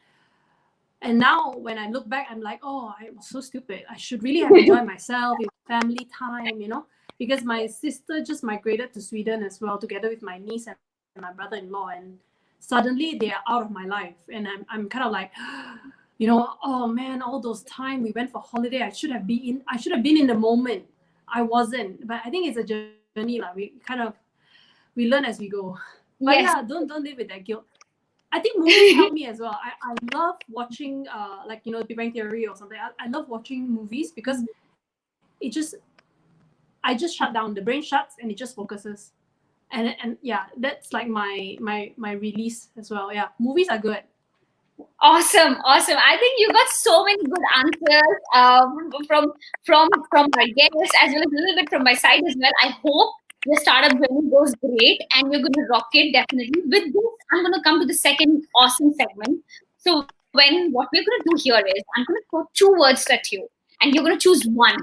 And now when I look back, I'm like, oh, I was so stupid. I should really have enjoyed myself, family time, you know because my sister just migrated to Sweden as well, together with my niece and my brother-in-law, and suddenly they are out of my life, and I'm I'm kind of like, you know, oh man, all those time we went for holiday, I should have been in, I should have been in the moment. I wasn't, but I think it's a journey, like we kind of we learn as we go. But yes. yeah, don't don't live with that guilt. I think movies help me as well. I, I love watching uh like you know Big Bang Theory or something. I, I love watching movies because it just I just shut down. The brain shuts and it just focuses. And and yeah, that's like my my my release as well. Yeah, movies are good. Awesome, awesome. I think you got so many good answers um, from from from my guests as well as a little bit from my side as well. I hope your startup journey goes great and you're going to rock it definitely. With this, I'm going to come to the second awesome segment. So Wen what we're going to do here is I'm going to throw two words at you and you're going to choose one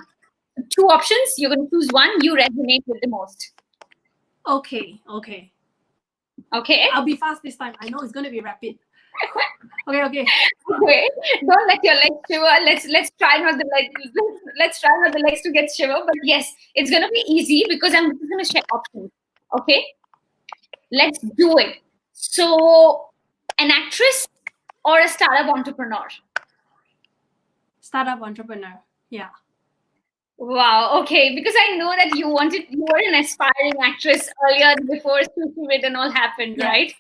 two options. You're going to choose one you resonate with the most. Okay. Okay. Okay. I'll be fast this time. I know it's going to be rapid. okay. Okay. Okay. Don't let your legs shiver. Let's let's try not the legs. Let's try not the legs to get shiver. But yes, it's going to be easy because I'm just going to share options. Okay. Let's do it. So, an actress or a startup entrepreneur? Startup entrepreneur. Yeah. Wow. Okay. Because I know that you wanted, you were an aspiring actress earlier before Sushi and all happened, yes. right?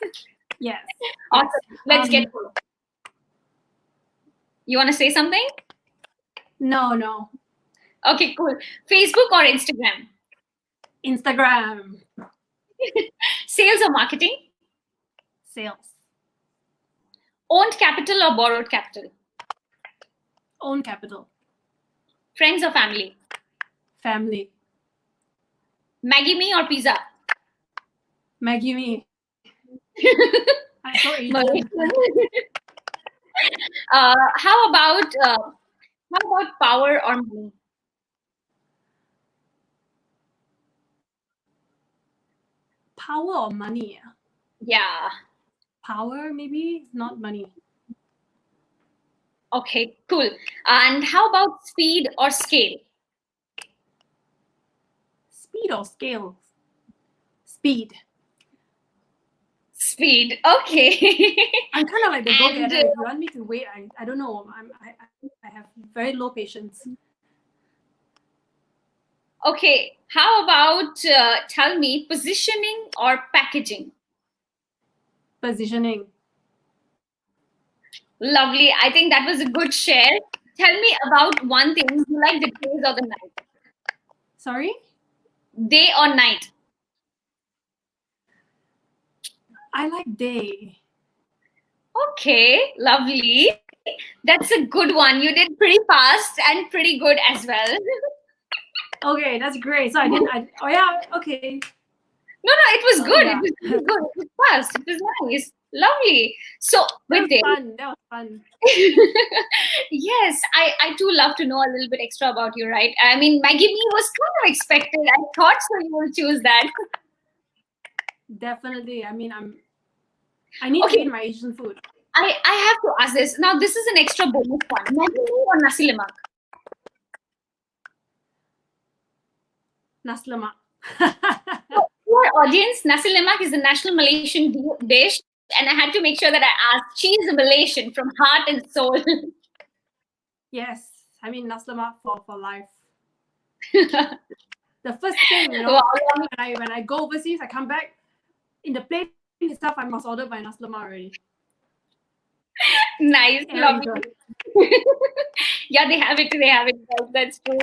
Yes. awesome. Let's um, get. You want to say something? No, no. Okay, cool. Facebook or Instagram? Instagram. Sales or marketing? Sales. Owned capital or borrowed capital? Owned capital. Friends or family? Family. Maggi mee or pizza? Maggi mee. I'm so uh, how about uh, how about power or money? Power or money? Yeah. Power, maybe not money. Okay, cool. And how about speed or scale? Speed or scale? Speed. Speed. Okay. I'm kind of like the go-getter. If you want me to wait, I, I don't know. I'm I, I have very low patience. Okay. How about uh, tell me positioning or packaging? Positioning. Lovely. I think that was a good share. Tell me about one thing. You like the days or the night? Sorry? Day or night? I like day. Okay, lovely. That's a good one. You did pretty fast and pretty good as well. okay, that's great. So I didn't. I, oh yeah. Okay. No, no, it was good. Oh, yeah. It was good. It was fast. It was nice. Lovely. So with this, fun. That was fun. yes, I, I too love to know a little bit extra about you, right? I mean, Maggi mee was kind of expected. I thought so you will choose that. Definitely. I mean, I'm. I need okay. to eat my Asian food. I I have to ask this now. This is an extra bonus one. Maggi mee or nasi lemak? Nasi lemak. For audience, nasi lemak is a national Malaysian dish and I had to make sure that I asked cheese Malaysian from heart and soul. yes, I mean nasi lemak for for life. the first thing, you know, wow. when I when I go overseas, I come back in the plane itself, I must order by nasi lemak already. Nice, lovely. yeah, they have it. They have it. That's true.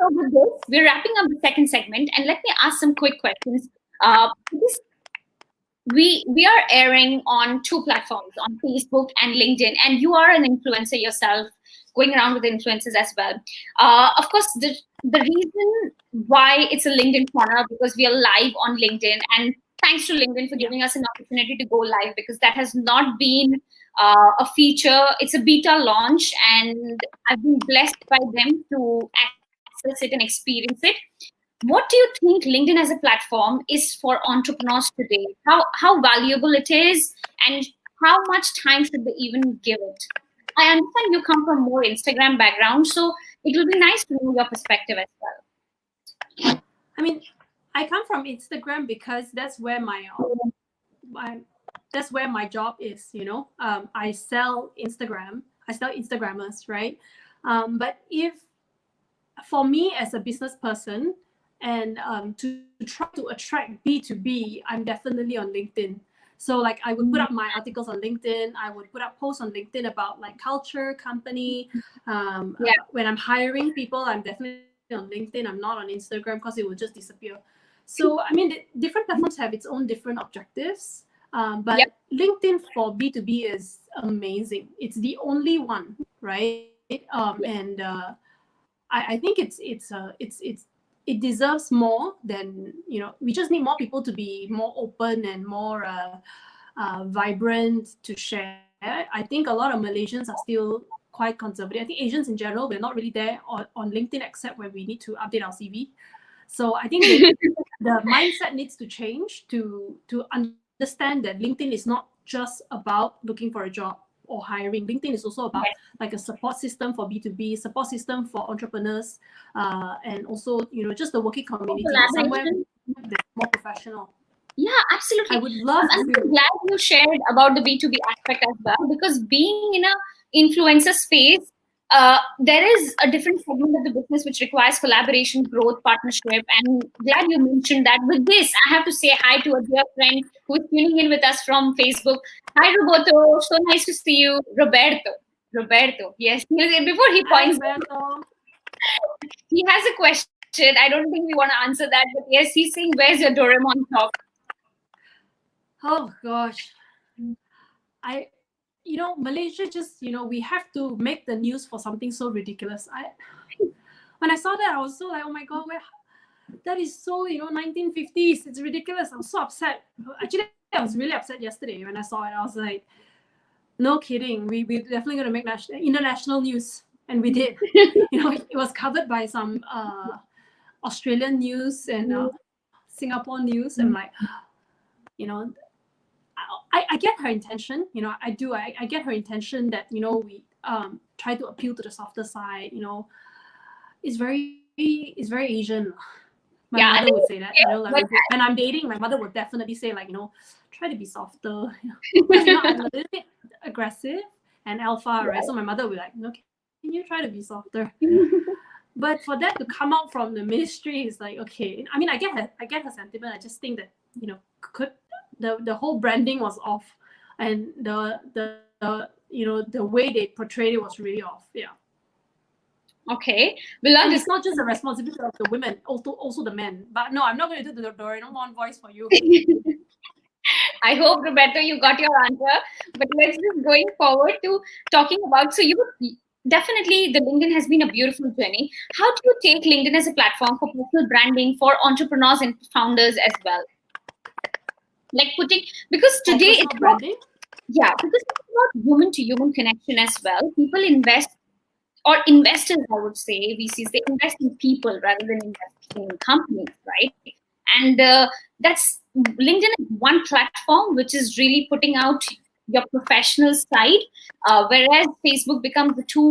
So with this, we're wrapping up the second segment, and let me ask some quick questions. Uh, this we we are airing on two platforms on facebook and linkedin and you are an influencer yourself going around with influencers as well. Uh, of course, the the reason why it's a LinkedIn corner because we are live on LinkedIn, and thanks to LinkedIn for giving us an opportunity to go live because that has not been uh, a feature. It's a beta launch, and I've been blessed by them to access it and experience it. What do you think LinkedIn as a platform is for entrepreneurs today? How how valuable it is, and how much time should they even give it? I understand you come from more Instagram background, so it will be nice to know your perspective as well. I mean, I come from Instagram because that's where my, my that's where my job is. You know, um, I sell Instagram. I sell Instagrammers, right? Um, but if for me as a business person and um, to, to try to attract B two B, I'm definitely on LinkedIn. So like I would put up my articles on LinkedIn. I would put up posts on LinkedIn about like culture, company. Um, Yeah. uh, when I'm hiring people, I'm definitely on LinkedIn. I'm not on Instagram because it will just disappear. So I mean, the different platforms have its own different objectives. Um, but Yep. LinkedIn for B two B is amazing. It's the only one, right? Um, and uh, I, I think it's it's uh, it's it's it deserves more than you know we just need more people to be more open and more uh, uh, vibrant to share. I think a lot of malaysians are still quite conservative. I think asians in general we're not really there on, on linkedin except when we need to update our cv so i think the, the mindset needs to change to to understand that linkedin is not just about looking for a job or hiring linkedin is also about Yes. like a support system for b2b support system for entrepreneurs uh, and also you know just the working community somewhere that's more professional. Yeah, absolutely. I would love I'm to. glad you shared about the B2B aspect as well because being in a influencer space, uh, there is a different segment of the business which requires collaboration, growth, partnership. And glad you mentioned that. With this, I have to say hi to a dear friend who is tuning in with us from Facebook. Hi, Roberto. So nice to see you. Roberto. Roberto. Yes. Before he Hi, points, Roberto. he has a question. I don't think we want to answer that, but yes, he's saying, "Where's your Doraemon talk?" Oh gosh, I, you know, Malaysia just you know we have to make the news for something so ridiculous. I, when I saw that, I was so like, oh my god, where, that is so you know 1950s. It's ridiculous. I'm so upset. Actually, I was really upset yesterday when I saw it. I was like, no kidding. We we definitely gonna make national international news, and we did. you know, it was covered by some uh, Australian news and uh, Singapore news. I'm like, you know, I, I get her intention. You know, I do. I, I get her intention that you know we um try to appeal to the softer side. You know, it's very it's very Asian. My Yeah, mother would say that. You know, like but- when I'm dating, my mother would definitely say like you know, try to be softer. You know, I'm a little bit aggressive and alpha, right? So my mother would be like, okay, can you try to be softer? but for that to come out from the ministry is like okay i mean i get her i get her sentiment i just think that you know could the the whole branding was off and the the, the you know the way they portrayed it was really off yeah Okay, we'll and it's not just the responsibility of the women also also the men but no i'm not going to do the doraemon voice for you I hope, Roberto, you got your answer. But let's just going forward to talking about. So you definitely the LinkedIn has been a beautiful journey. How do you take LinkedIn as a platform for personal branding for entrepreneurs and founders as well? Like putting because today it's not, yeah because it's not human to human connection as well. People invest or investors, I would say, VCs, they invest in people rather than investing in companies, right? And uh, that's LinkedIn is one platform which is really putting out your professional side, uh, whereas Facebook becomes the two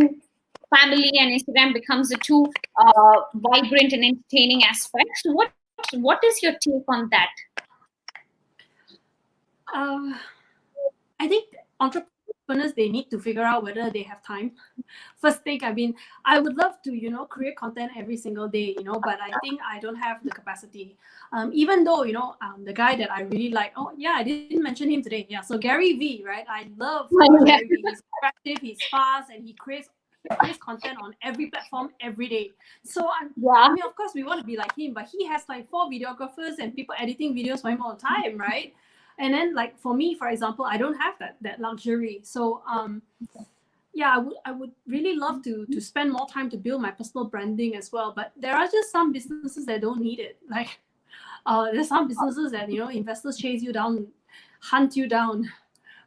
family and Instagram becomes the two uh, vibrant and entertaining aspects. So what what is your take on that? Uh, i think entrepreneurs they need to figure out whether they have time. First thing i mean i would love to you know create content every single day you know but i think i don't have the capacity. Um, even though you know um, the guy that i really like oh yeah i didn't mention him today. Yeah so gary v right? I love Oh, yeah. gary v. He's active he's fast and he creates creates content on every platform every day. So i'm Yeah, I mean, of course, we want to be like him, but he has like four videographers and people editing videos for him all the time, right? And then, like for me, for example, I don't have that that luxury. So, um, yeah, I would I would really love to to spend more time to build my personal branding as well. But there are just some businesses that don't need it. Like uh, there's some businesses that you know investors chase you down, hunt you down.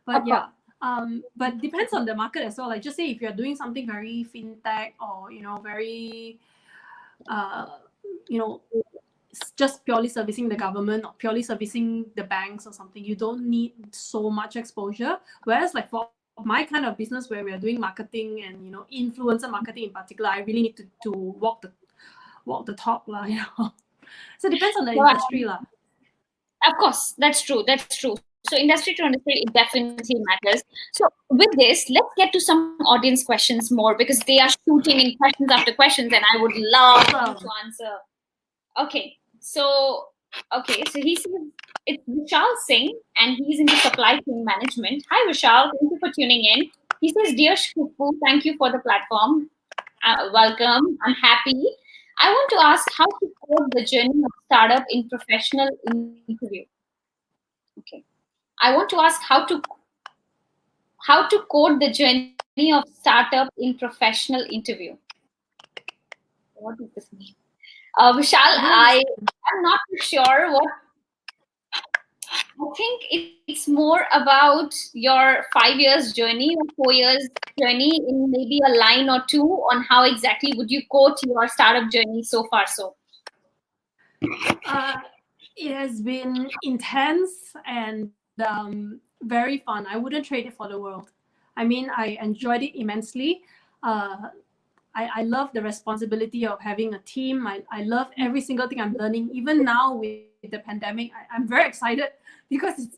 But yeah, um, but depends on the market as well. Like just say if you're doing something very fintech or you know very, uh, you know, just purely servicing the government or purely servicing the banks or something, you don't need so much exposure. Whereas like for my kind of business where we are doing marketing and you know influencer marketing in particular, I really need to, to walk the walk the talk, lah, you know. So it depends on the industry, lah. Of course, that's true. That's true. So industry to industry, it definitely matters. So with this, let's get to some audience questions more because they are shooting in questions after questions, and I would love awesome. to answer. Okay, so okay, so he says it's Vishal Singh, and he's in the supply chain management. Hi, Vishal. Thank you for tuning in. He says, Dear Shkupu, thank you for the platform. Uh, welcome. I'm happy. I want to ask how to code the journey of startup in professional interview. Okay. I want to ask how to how to code the journey of startup in professional interview. What does this mean? Uh, Vishal, I am not sure what I think it's more about your five years journey or four years journey in maybe a line or two on how exactly would you quote your startup journey so far. So, uh, it has been intense and um, very fun. I wouldn't trade it for the world. I mean, I enjoyed it immensely. Uh, I, I love the responsibility of having a team. I, I love every single thing I'm learning. Even now with the pandemic, I, I'm very excited because it's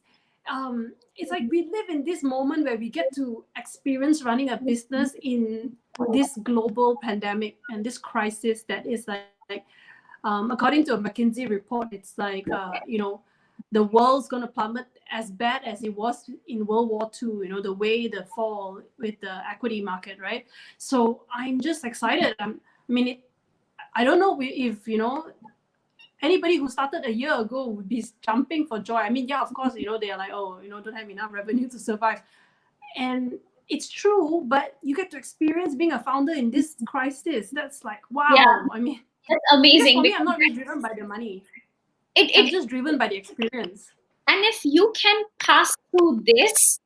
um, it's like we live in this moment where we get to experience running a business in this global pandemic and this crisis that is like, like um, according to a McKinsey report, it's like uh, you know the world's going to plummet as bad as it was in World War II. You know the way the fall with the equity market, right? So I'm just excited. I'm, I mean, it, I don't know if you know anybody who started a year ago would be jumping for joy. I mean, yeah, of course, you know, they're like, oh, you know, don't have enough revenue to survive. And it's true, but you get to experience being a founder in this crisis. That's like, wow. Yeah. I mean, that's amazing. For me, I'm not really driven by the money. It, it, I'm just driven by the experience. And if you can pass through this,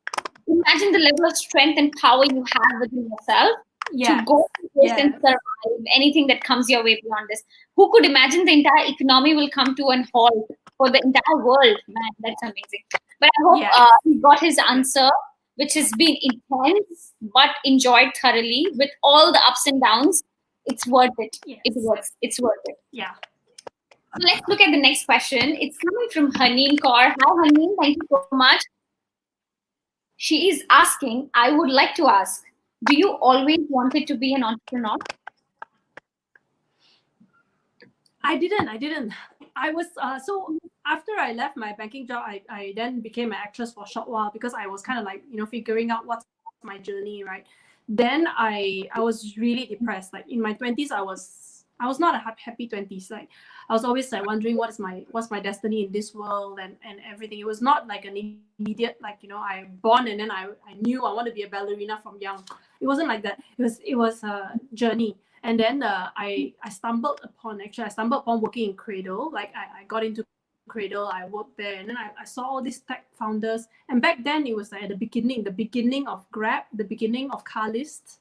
imagine the level of strength and power you have within yourself yeah. to go yes. and survive anything that comes your way beyond this. Who could imagine the entire economy will come to an halt for the entire world? Man, that's amazing. But I hope uh, he got his answer, which has been intense but enjoyed thoroughly with all the ups and downs. It's worth it. Yes. It works. It's worth it. Yeah. Let's look at the next question. It's coming from Haneen Kaur. Hi, Haneen. Thank you so much. She is asking, I would like to ask, do you always wanted to be an entrepreneur? I didn't. I didn't. I was uh, so after I left my banking job, I, I then became an actress for a short while because I was kind of like you know figuring out what's my journey, right? Then I I was really depressed. Like in my twenties, I was I was not a happy twenties. Like I was always like wondering what is my what's my destiny in this world and and everything. It was not like an immediate like you know I born and then I I knew I want to be a ballerina from young. It wasn't like that. It was it was a journey. And then uh, I I stumbled upon actually I stumbled upon working in Cradle. Like I, I got into Cradle, I worked there, and then I, I saw all these tech founders. And back then it was like at the beginning, the beginning of Grab, the beginning of Carlist,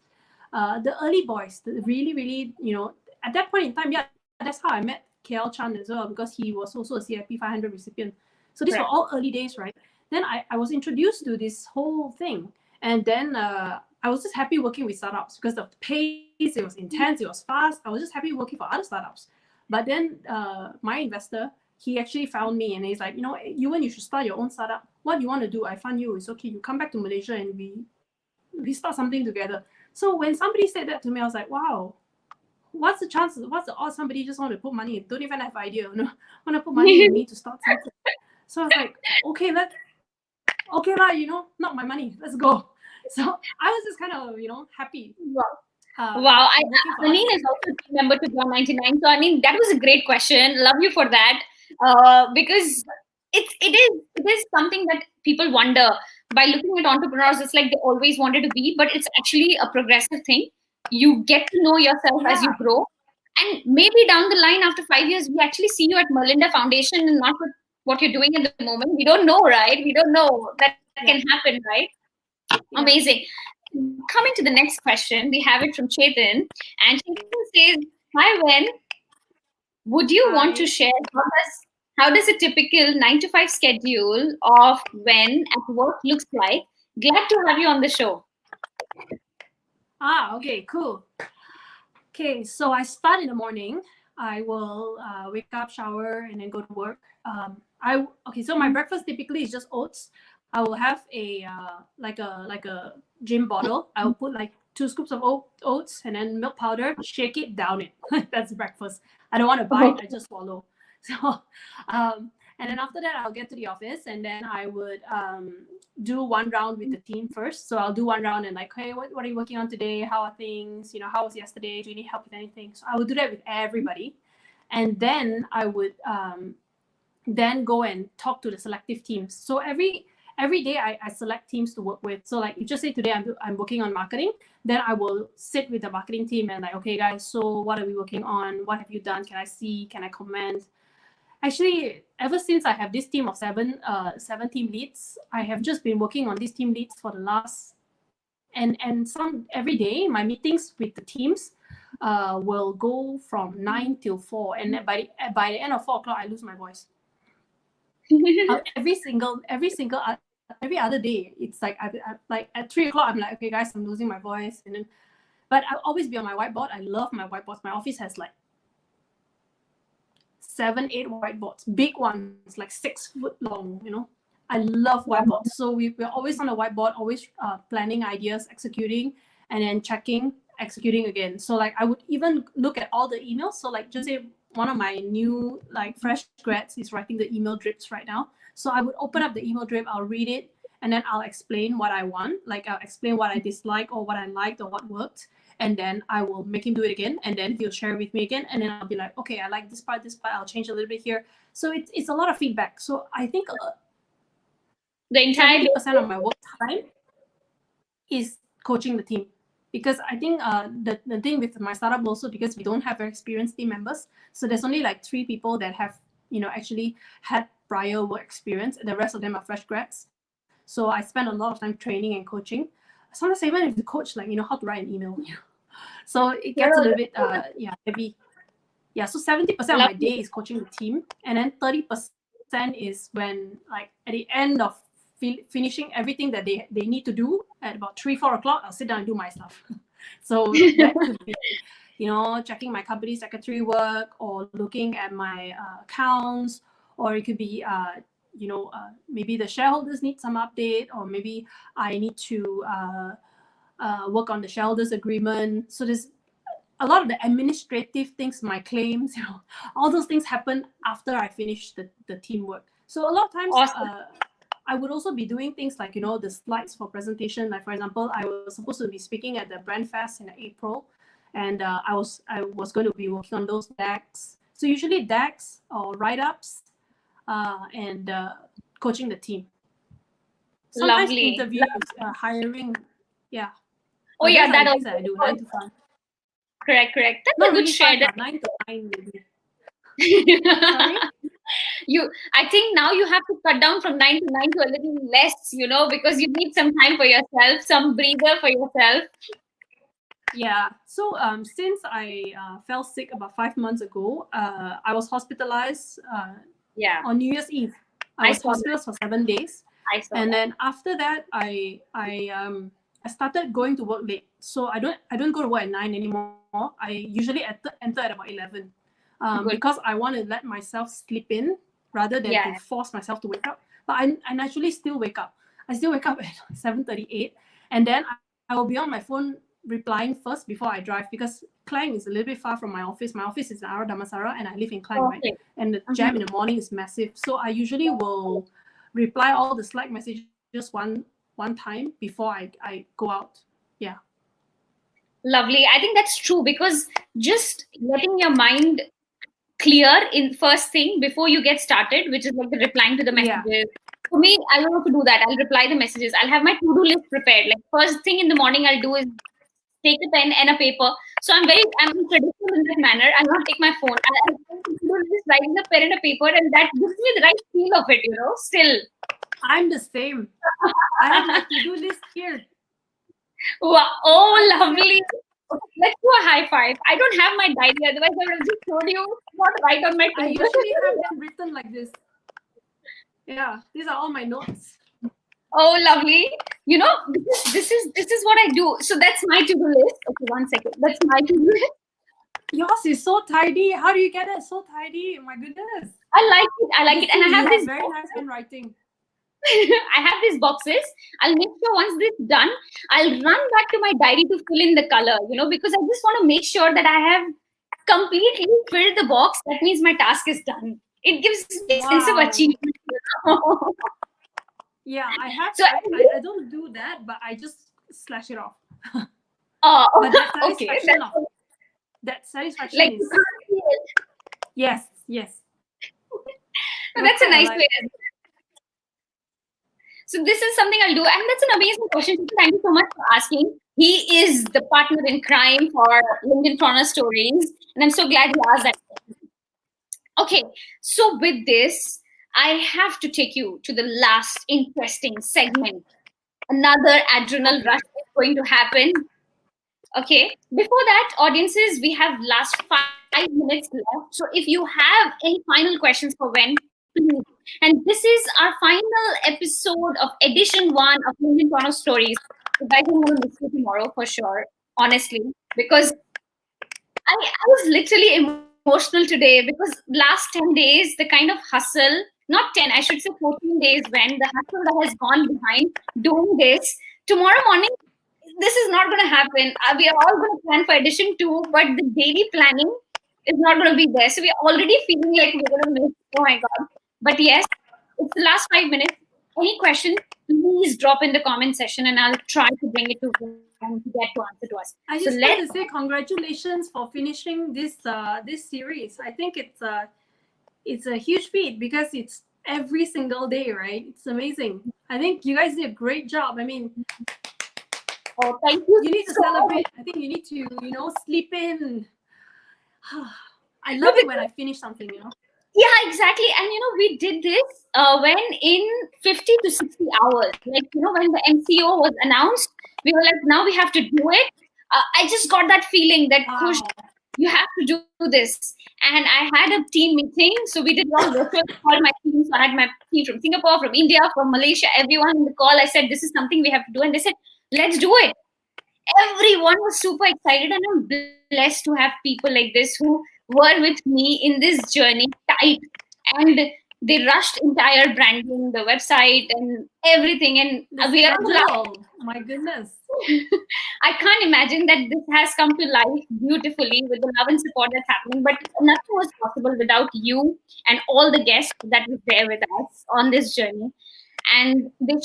uh, the early boys, the really, really, you know, at that point in time, yeah, that's how I met KL Chan as well because he was also a CIP 500 recipient. So these right. were all early days, right? Then I, I was introduced to this whole thing. And then uh, I was just happy working with startups because the pace, it was intense, it was fast. I was just happy working for other startups. But then uh, my investor, he actually found me and he's like, you know, Ewan, you should start your own startup. What you want to do? I fund you. It's okay. You come back to Malaysia and we we start something together. So when somebody said that to me, I was like, wow, what's the chances? What's the odds somebody just want to put money? Don't even have idea. You know, want to put money in me to start something. So I was like, okay, let okay lah, you know, not my money. Let's go. So I was just kind of, you know, happy. Wow. Uh, wow, I, Aneen is also a member to John 99. So I mean, that was a great question. Love you for that. Uh, because it's it is it is something that people wonder by looking at entrepreneurs, it's like they always wanted to be, but it's actually a progressive thing. You get to know yourself yeah. as you grow. And maybe down the line, after five years, we actually see you at Melinda Foundation and not what you're doing at the moment. We don't know, right? We don't know that, that can happen, right? Yeah. Amazing. Coming to the next question, we have it from Chetan. And Chetan says, Hi, Wen. Would you Hi. want to share how does how does a typical nine to five schedule of Wen at work looks like? Glad to have you on the show. Ah, okay, cool. Okay, so I start in the morning. I will uh, wake up, shower, and then go to work. Um, I okay, so my breakfast typically is just oats. I will have a uh, like a like a gym bottle. I will put like two scoops of oats and then milk powder, shake it, down it. That's breakfast. I don't want to bite, I just swallow. So, um, and then after that, I'll get to the office and then I would um, do one round with the team first. So I'll do one round and like, hey, what, what are you working on today? How are things? You know, how was yesterday? Do you need help with anything? So I would do that with everybody. And then I would um, then go and talk to the selective teams. So every every day I, I select teams to work with. So like you just say today I'm, I'm working on marketing, then I will sit with the marketing team and like, okay guys, so what are we working on? What have you done? Can I see? Can I comment? Actually, ever since I have this team of seven, uh, seven team leads, I have just been working on these team leads for the last, and and some every day my meetings with the teams, uh, will go from nine till four, and by the, by the end of four o'clock I lose my voice. Uh, every single every single every other day it's like I, I, like at three o'clock i'm like okay guys i'm losing my voice and then but i'll always be on my whiteboard i love my whiteboards my office has like seven eight whiteboards big ones like six foot long you know i love whiteboards so we, we're always on the whiteboard always uh, planning ideas executing and then checking executing again so like i would even look at all the emails so like just say one of my new like fresh grads is writing the email drips right now. So I would open up the email drip, I'll read it, and then I'll explain what I want. Like I'll explain what I dislike or what I liked or what worked. And then I will make him do it again. And then he'll share with me again. And then I'll be like, okay, I like this part, this part, I'll change a little bit here. So it's, it's a lot of feedback. So I think uh, the entire percent of my work time is coaching the team because I think uh, the, the thing with my startup also because we don't have very experienced team members, so there's only like three people that have you know actually had prior work experience, and the rest of them are fresh grads. So I spend a lot of time training and coaching. Sometimes even if the coach like you know how to write an email, so it gets a little bit uh yeah heavy. Yeah, so seventy percent of my day is coaching the team, and then thirty percent is when like at the end of finishing everything that they, they need to do at about three, four o'clock, I'll sit down and do my stuff. so that could be, you know, checking my company secretary work or looking at my uh, accounts, or it could be, uh, you know, uh, maybe the shareholders need some update, or maybe I need to uh, work on the shareholders agreement. So there's a lot of the administrative things, my claims, you know, all those things happen after I finish the, the teamwork. So a lot of times, awesome. uh, I would also be doing things like, you know, the slides for presentation. Like for example, I was supposed to be speaking at the Brand Fest in April, and uh, I was I was going to be working on those decks. So usually decks or write-ups, uh, and uh, coaching the team. Sometimes Lovely. interviews, uh, hiring, yeah. Oh yeah, that also. I do nine to five. Correct, correct. That's Not a good really share. That... Nine to nine maybe. You i think now you have to cut down from 9 to 9 to a little less you know because you need some time for yourself some breather for yourself yeah so um, since i uh, fell sick about five months ago uh, i was hospitalized uh, yeah on new year's eve i, I was hospitalized for seven days and that. then after that i i um i started going to work late so i don't i don't go to work at nine anymore i usually enter, enter at about 11 um, because I want to let myself sleep in rather than yeah. to force myself to wake up. But I, I naturally still wake up. I still wake up at 7.38 and then I, I will be on my phone replying first before I drive because Klang is a little bit far from my office. My office is in Ara Damansara and I live in Klang, okay. right? And the mm-hmm. jam in the morning is massive. So I usually will reply all the Slack messages one one time before I, I go out. Yeah. Lovely. I think that's true because just letting your mind clear in first thing before you get started, which is like the replying to the messages, yeah. for me, I don't have to do that. I'll reply the messages. I'll have my to-do list prepared. Like first thing in the morning, I'll do is take a pen and a paper. So I'm very I'm traditional in that manner. I'll not take my phone. I'll, I'll just writing the pen and a paper, and that gives me the right feel of it. You know, still. I'm the same. I have my to-do list here. Wow! Oh, lovely. Let's do a high five. I don't have my diary, otherwise I would have just told you what to write on my I table. usually have them written like this. Yeah, these are all my notes. Oh, lovely. You know, this is, this is this is what I do. So that's my to-do list. Okay, one second. That's my to-do list. Yours is so tidy. How do you get it so tidy? My goodness. I like it. I like it. And I have this very nice handwriting. I have these boxes. I'll make sure once this is done, I'll run back to my diary to fill in the color, you know, because I just want to make sure that I have completely filled the box. That means my task is done. It gives me a sense of achievement. Yeah, I have. So I, I- I, don't do that, but I just slash it off. oh, But that okay. That's- of that satisfaction Like, is yes, yes. So that's a nice way. So this is something I'll do, and that's an amazing question. Thank you so much for asking. He is the partner in crime for Linkpreneur Stories, and I'm so glad you asked that. Okay, so with this, I have to take you to the last interesting segment. Another adrenal rush is going to happen. Okay, before that, audiences, we have last five minutes left. So if you have any final questions for Wen, please. And this is our final episode of edition one of Linkpreneur Stories. You guys are going to miss you tomorrow for sure, honestly, because I, I was literally emotional today because last 10 days, the kind of hustle, not 10, I should say 14 days when the hustle that has gone behind doing this, tomorrow morning, this is not going to happen. Uh, we are all going to plan for edition two, but the daily planning is not going to be there. So we are already feeling like we're going to miss. Oh my God. But yes, it's the last five minutes. Any question, please drop in the comment section and I'll try to bring it to to get to answer to us. I So just want to say congratulations for finishing this uh, this series. I think it's a it's a huge feat because it's every single day, right? It's amazing. I think you guys did a great job. I mean, Oh, thank you. you need to so celebrate. I think you need to, you know, sleep in. I love it when I finish something, you know. Yeah, exactly. And you know, we did this uh, when in 50 to 60 hours. Like, you know, when the MCO was announced, we were like, now we have to do it. Uh, I just got that feeling that, Wow. Kush, you have to do this. And I had a team meeting. So we did all virtual call my team. So I had my team from Singapore, from India, from Malaysia, everyone in the call. I said, this is something we have to do. And they said, let's do it. Everyone was super excited. And I'm blessed to have people like this who were with me in this journey tight. And they rushed entire branding, the website, and everything. And The we are all My goodness. I can't imagine that this has come to life beautifully with the love and support that's happening. But nothing was possible without you and all the guests that were there with us on this journey. And they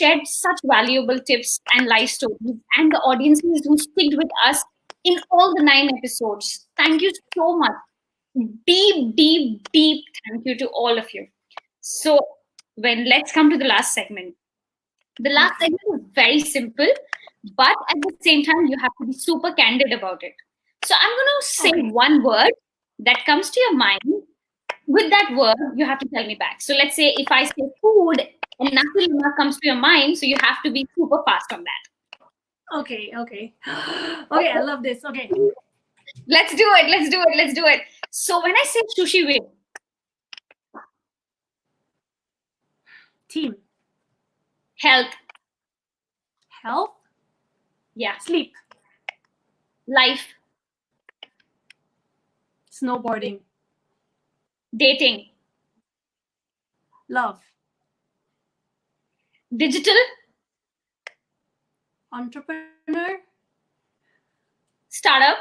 shared such valuable tips and life stories, and the audiences who sticked with us in all the nine episodes. Thank you so much. Deep, deep, deep thank you to all of you. So, Wen let's come to the last segment. The last segment is very simple, but at the same time, you have to be super candid about it. So I'm going to say Okay. one word that comes to your mind. With that word, you have to tell me back. So let's say if I say food and nothing comes to your mind, so you have to be super fast on that. Okay, okay. Okay, I love this. Okay. Let's do it. Let's do it. Let's do it. So when I say SushiVid, Team. health, Health. yeah, Sleep. life, Snowboarding. dating, Love. digital, Entrepreneur. startup,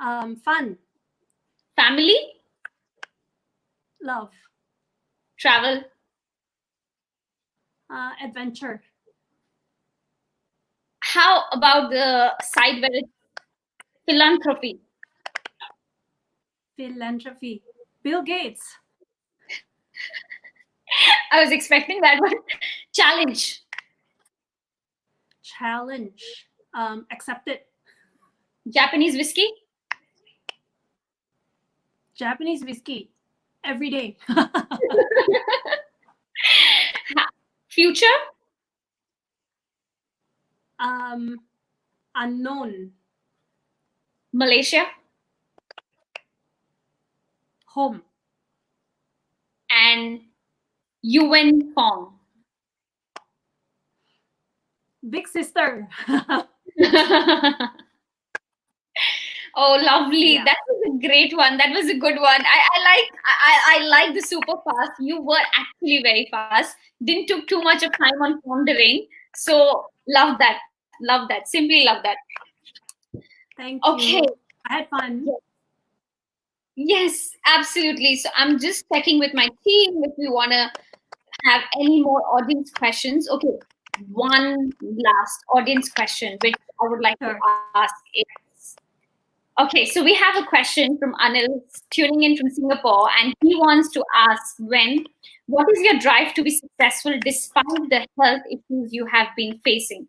Um, fun. family, Love. travel, Uh, adventure. how about the side where it's philanthropy? Philanthropy. Bill Gates. I was expecting that one. Challenge. Challenge. Um, accepted. Japanese whiskey. Japanese whiskey. Every day. Future. um, unknown. Malaysia. Home. And Yuan Fong. Big sister. oh, lovely. Yeah. That was a great one. That was a good one. I, I like I, I like the super fast. You were actually very fast. Didn't took too much of time on pondering. So love that. Love that. Simply love that. Thank you. Okay. I had fun. Yes, absolutely. So I'm just checking with my team if we want to have any more audience questions. Okay, one last audience question, which I would like Sure. to ask is okay. So we have a question from Anil tuning in from Singapore, and he wants to ask Wen what is your drive to be successful despite the health issues you have been facing?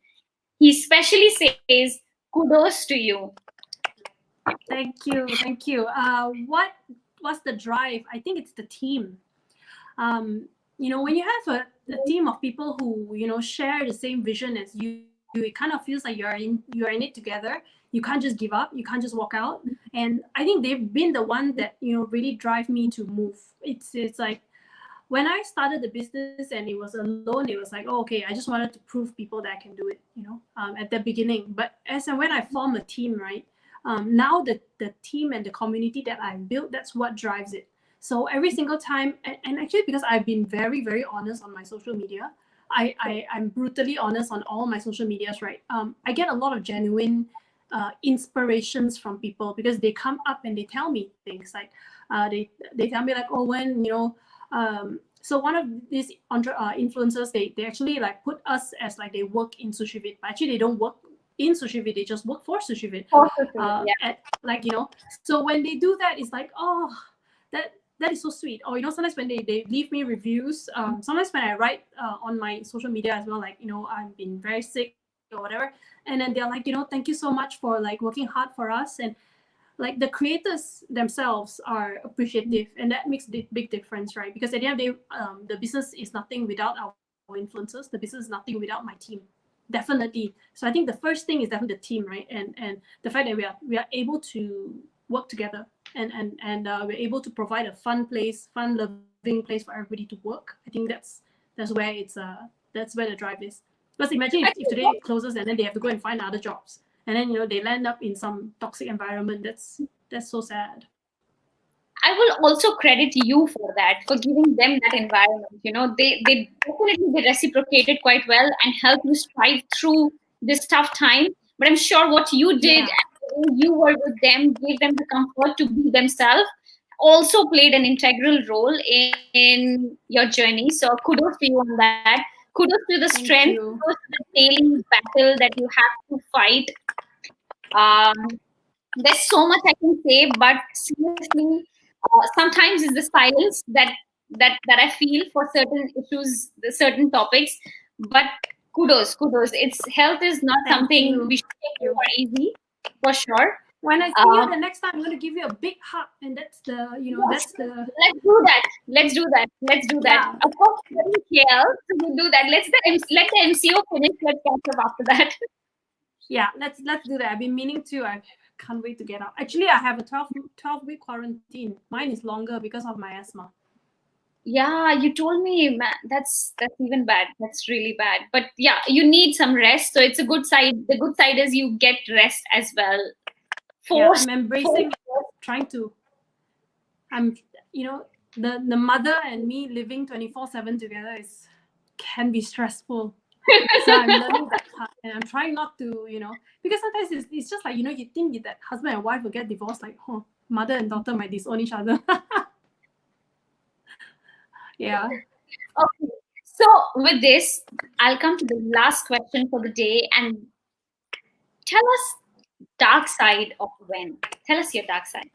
He especially says, kudos to you. Thank you. Thank you. Uh, what what's the drive? I think it's the team. Um, you know, when you have a, a team of people who you know share the same vision as you, it kind of feels like you're in you're in it together. You can't just give up. You can't just walk out. And I think they've been the one that you know really drive me to move. It's it's like when I started the business and it was alone, it was like, oh, okay, I just wanted to prove people that I can do it, you know, um, at the beginning. But as and when I form a team, right, um, now the, the team and the community that I've built, that's what drives it. So every single time, and, and actually because I've been very, very honest on my social media, I, I, I'm brutally honest on all my social medias, right? Um, I get a lot of genuine uh, inspirations from people because they come up and they tell me things like, uh, they, they tell me like, oh, Wen, you know, um, so one of these entre- uh, influencers, they, they actually like put us as like they work in SushiVid, but actually they don't work in sushi SushiVid, they just work for SushiVid uh, yeah. at, like you know so when they do that it's like oh that that is so sweet or you know sometimes when they, they leave me reviews um, sometimes when i write uh, on my social media as well like you know i've been very sick or whatever. And then they're like you know thank you so much for like working hard for us. And like the creators themselves are appreciative. And that makes a big difference right? Because at the end of the day um, the business is nothing without our influencers. The business is nothing without my team. Definitely. So i think the first thing is definitely the team right? And and the fact that we are we are able to work together and and and uh, we're able to provide a fun place fun loving place for everybody to work. I think that's that's where it's uh that's where the drive is because imagine if, if today it closes and then they have to go and find other jobs and then you know they land up in some toxic environment that's that's so sad I will also credit you for that, for giving them that environment. You know, they they definitely they reciprocated quite well and helped you strive through this tough time. But I'm sure what you did, and you were with them, gave them the comfort to be themselves, also played an integral role in, in your journey. So kudos to you on that. Kudos to the Thank strength, you. kudos to the daily battle that you have to fight. Um, there's so much I can say, but seriously, uh, sometimes it's the silence that that that I feel for certain issues, the certain topics. But kudos, kudos. It's health is not Thank something you. we should take for easy, for sure. When i see Uh, you the next time i'm going to give you a big hug and that's the you know that's the Let's do that. Let's do that. Let's do that. Yeah. Of course, we're KL, so we'll do that. Let's the M- let the MCO finish. Let's catch up after that. yeah let's let's do that i've been meaning to i can't wait to get out actually i have a 12 12 week quarantine mine is longer because of my asthma Yeah, you told me, man. That's that's even bad. That's really bad. But yeah, you need some rest. So it's a good side. The good side is you get rest as well. Yeah, i'm embracing it, trying to i'm you know the the mother and me living 24 7 together is can be stressful. So i'm learning that part and i'm trying not to you know because sometimes it's, it's just like you know you think that husband and wife will get divorced like huh mother and daughter might disown each other. Yeah. Okay. So with this, I'll come to the last question for the day and tell us dark side of Wen. Tell us your dark side.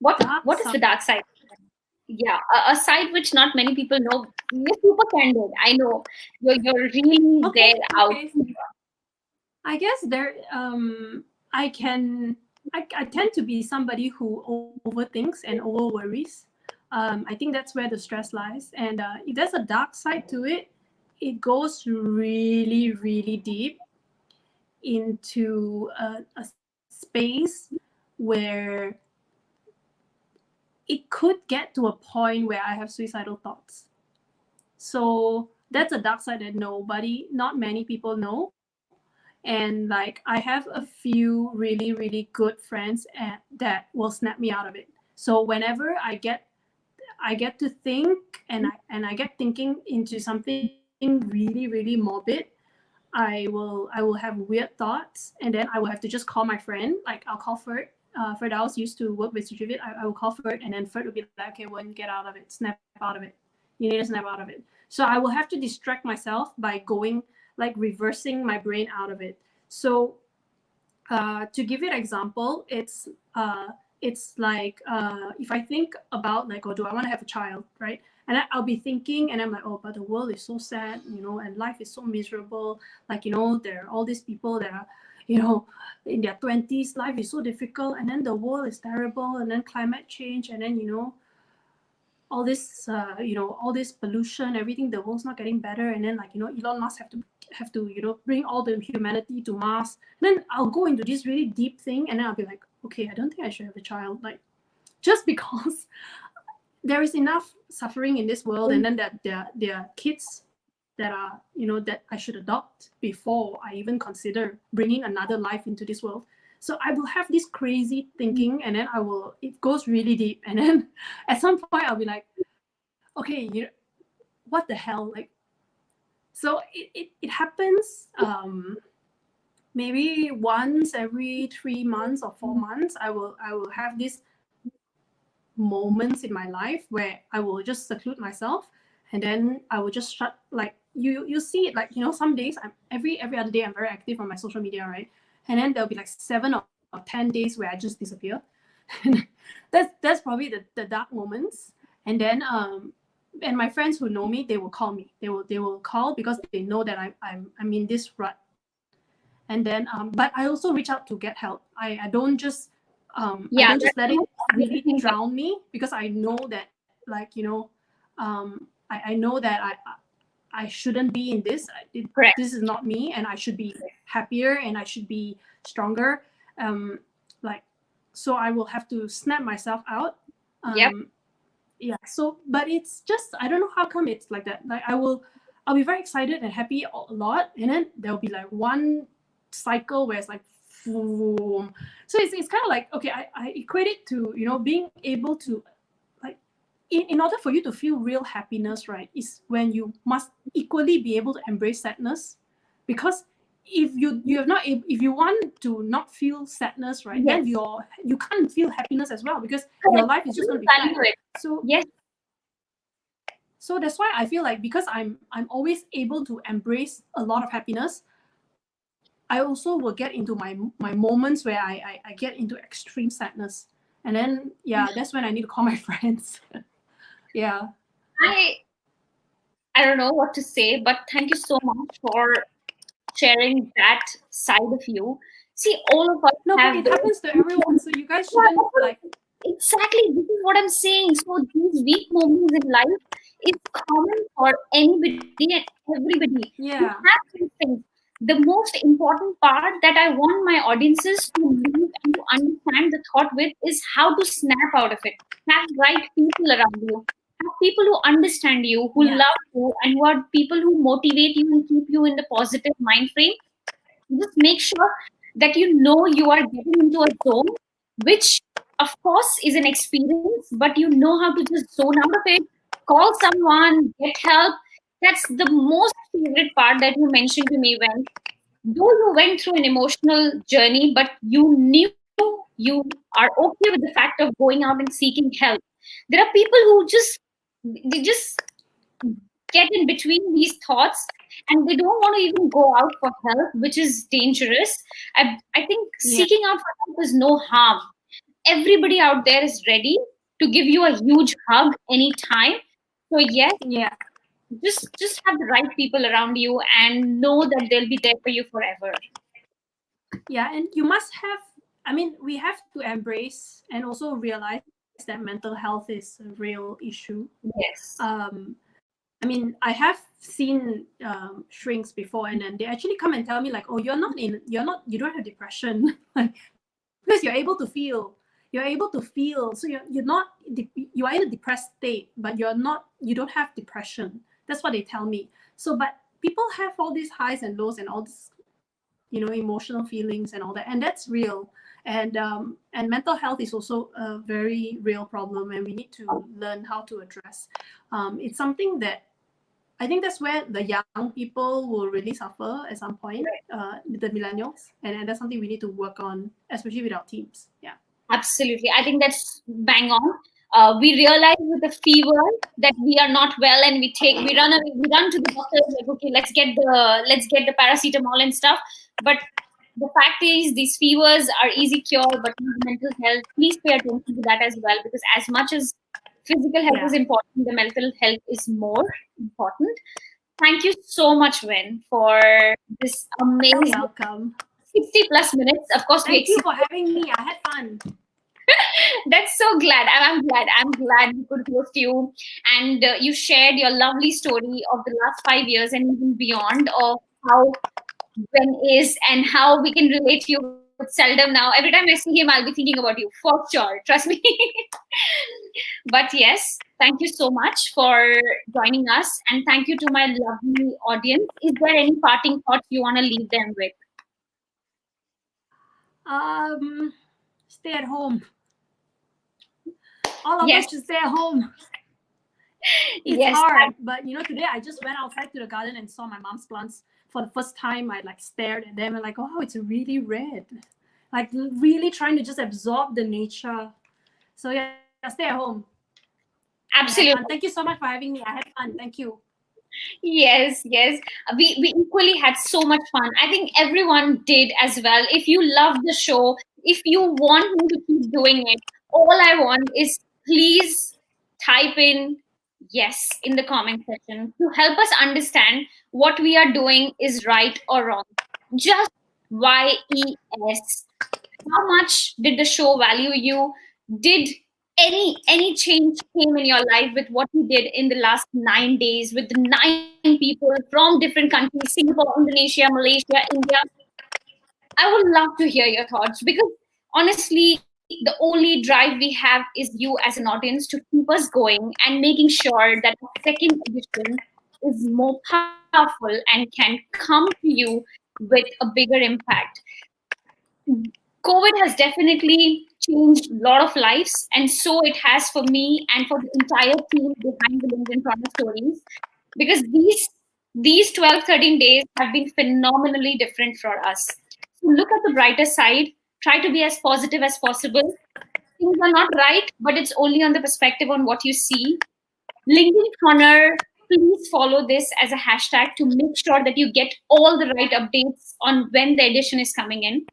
What Dark what is the dark side? Yeah, a, a side which not many people know. you're super candid. I know you're you're really Okay, there out. okay. I guess there um I can I, I tend to be somebody who overthinks and over worries. Um, I think that's where the stress lies. And uh, if there's a dark side to it, it goes really, really deep into a, a space where it could get to a point where I have suicidal thoughts. So that's a dark side that nobody, not many people know and like i have a few really really good friends at, that will snap me out of it so whenever i get i get to think and i and i get thinking into something really really morbid i will i will have weird thoughts and then i will have to just call my friend like i'll call Ferd. Uh, Firdaus used to work with SushiVid. I, I will call Ferd and then Ferd will be like, okay, Wen get out of it, snap out of it. You need to snap out of it. So I will have to distract myself by going like reversing my brain out of it. So uh, to give you an example, it's uh, it's like uh, if I think about like, oh, do I want to have a child, right? And I, I'll be thinking, and I'm like, oh, but the world is so sad, you know, and life is so miserable. Like, you know, there are all these people that are, you know, in their twenties, life is so difficult, and then the world is terrible, and then climate change, and then you know, all this, uh, you know, all this pollution, everything, the world's not getting better, and then like you know, Elon Musk have to have to you know bring all the humanity to Mars. And then I'll go into this really deep thing, and then I'll be like, okay, I don't think I should have a child, like just because there is enough suffering in this world, and then that there there are kids that are you know that I should adopt before I even consider bringing another life into this world. So I will have this crazy thinking, and then I will it goes really deep, and then at some point I'll be like, okay, you know, what the hell, like. So it, it, it happens um, maybe once every three months or four months. I will I will have these moments in my life where I will just seclude myself, and then I will just shut like you you see it like you know some days I'm every every other day I'm very active on my social media right, and then there'll be like seven or, or ten days where I just disappear. that's that's probably the, the dark moments. And then um and my friends who know me, they will call me. They will they will call because they know that I, I'm I'm in this rut. And then um but I also reach out to get help. I, I don't just um I Yeah, don't just let it really drown me because I know that like you know um I, I know that I I- shouldn't be in this. It, Correct. this is not me and I should be happier and I should be stronger. Um like so I will have to snap myself out. Um, Yep. Yeah. So, but it's just I don't know how come it's like that. Like I will, I'll be very excited and happy a lot, and then there'll be like one cycle where it's like. So it's, it's kind of like okay, I, I equate it to you know being able to like in, in order for you to feel real happiness, right? Is when you must equally be able to embrace sadness, because if you you have not if you want to not feel sadness right then Yes. you're you can't feel happiness as well because your life is just going to be flat. so Yes. so that's why i feel like because i'm i'm always able to embrace a lot of happiness i also will get into my my moments where i i, I get into extreme sadness and then yeah mm-hmm. that's when i need to call my friends yeah I I don't know what to say, but thank you so much for sharing that side of you. See, all of us no but it those- happens to everyone so you guys shouldn't like exactly this is what I'm saying. So these weak moments in life is common for anybody and everybody. Yeah have these things. The most important part that I want my audiences to leave and to understand the thought with is how to snap out of it. Have right people around you. Have people who understand you, who Yeah. love you, and who are people who motivate you and keep you in the positive mind frame. Just make sure that you know you are getting into a zone, which of course is an experience, but you know how to just zone out of it, call someone, get help. That's the most favorite part that you mentioned to me Wen though you went through an emotional journey, but you knew you are okay with the fact of going out and seeking help. There are people who just they just get in between these thoughts and they don't want to even go out for help, which is dangerous. I, I think Yeah. seeking out for help is no harm. Everybody out there is ready to give you a huge hug anytime. So yes, yeah just just have the right people around you and know that they'll be there for you forever. Yeah and you must have i mean we have to embrace and also realize that mental health is a real issue. Yes. Um i mean i have seen um, shrinks before and then they actually come and tell me like oh you're not in you're not you don't have depression. Like because you're able to feel you're able to feel so you're, you're not you are in a depressed state but you're not you don't have depression that's what they tell me so but people have all these highs and lows and all this you know emotional feelings and all that and that's real and um, and mental health is also a very real problem and we need to learn how to address um, it's something that I think that's where the young people will really suffer at some point, uh, the millennials, and, and that's something we need to work on, especially with our teams. Yeah. Absolutely, I think that's bang on. Uh, we realize with the fever that we are not well, and we take we run away, we run to the doctor like okay, let's get the let's get the paracetamol and stuff. But the fact is, these fevers are easy cure, but mental health. Please pay attention to that as well, because as much as physical health yeah. is important the mental health is more important thank you so much Wen, for this amazing welcome 60 plus minutes of course thank you for having me i had fun that's so glad i'm glad i'm glad we could host you and uh, you shared your lovely story of the last five years and even beyond of how Wen is and how we can relate to you seldom now. Every time I see him, I'll be thinking about you for sure. Trust me. but yes, thank you so much for joining us. And thank you to my lovely audience. Is there any parting thoughts you want to leave them with? Um, stay at home. All of yes. us should stay at home. It's yes, hard, but you know, today I just went outside to the garden and saw my mom's plants for the first time, I like stared at them and like, oh, it's really red. Like really trying to just absorb the nature. So yeah, stay at home. Absolutely. Thank you so much for having me. I had fun. Thank you. Yes, yes. Uh, we we equally had so much fun. I think everyone did as well. If you love the show, if you want me to keep doing it, all I want is please type in yes in the comment section to help us understand what we are doing is right or wrong. Just Y-E-S. How much did the show value you? Did any any change came in your life with what you did in the last nine days with the nine people from different countries singapore indonesia malaysia india i would love to hear your thoughts because honestly the only drive we have is you as an audience to keep us going and making sure that the second edition is more powerful and can come to you with a bigger impact. COVID has definitely changed a lot of lives, and so it has for me and for the entire team behind the Linkpreneur Stories, because these these 12, 13 days have been phenomenally different for us. So look at the brighter side try to be as positive as possible. Things are not right, but it's only on the perspective on what you see. LinkedIn Connor, please follow this as a hashtag to make sure that you get all the right updates on when the edition is coming in.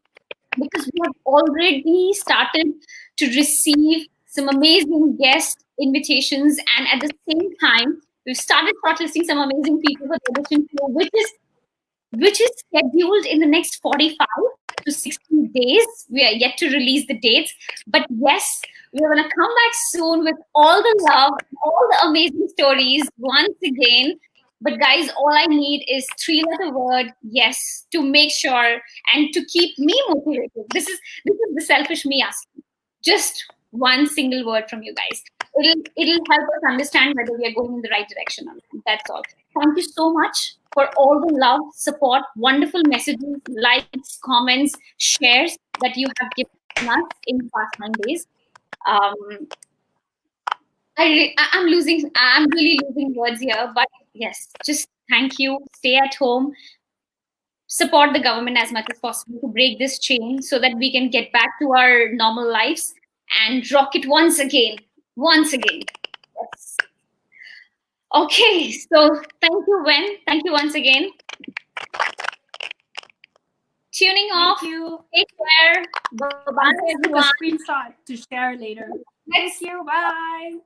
Because we have already started to receive some amazing guest invitations, and at the same time, we've started shortlisting some amazing people for the edition which is which is scheduled in the next 45 to 60 days. We are yet to release the dates. But yes, we're going to come back soon with all the love, all the amazing stories once again. But guys, all I need is three letter word yes to make sure and to keep me motivated. This is this is the selfish me asking. Just one single word from you guys. It'll it'll help us understand whether we are going in the right direction or not. That's all. Thank you so much for all the love, support, wonderful messages, likes, comments, shares that you have given us in the past nine days. Um, I, I'm losing, I'm really losing words here, but yes, just thank you. Stay at home. Support the government as much as possible to break this chain so that we can get back to our normal lives and rock it once again. Once again. Yes. Okay, so thank you, Wen. Thank you once again. Tuning thank off. You. Take care. Bye bye, everyone. A screenshot to share later. Thank you. Bye.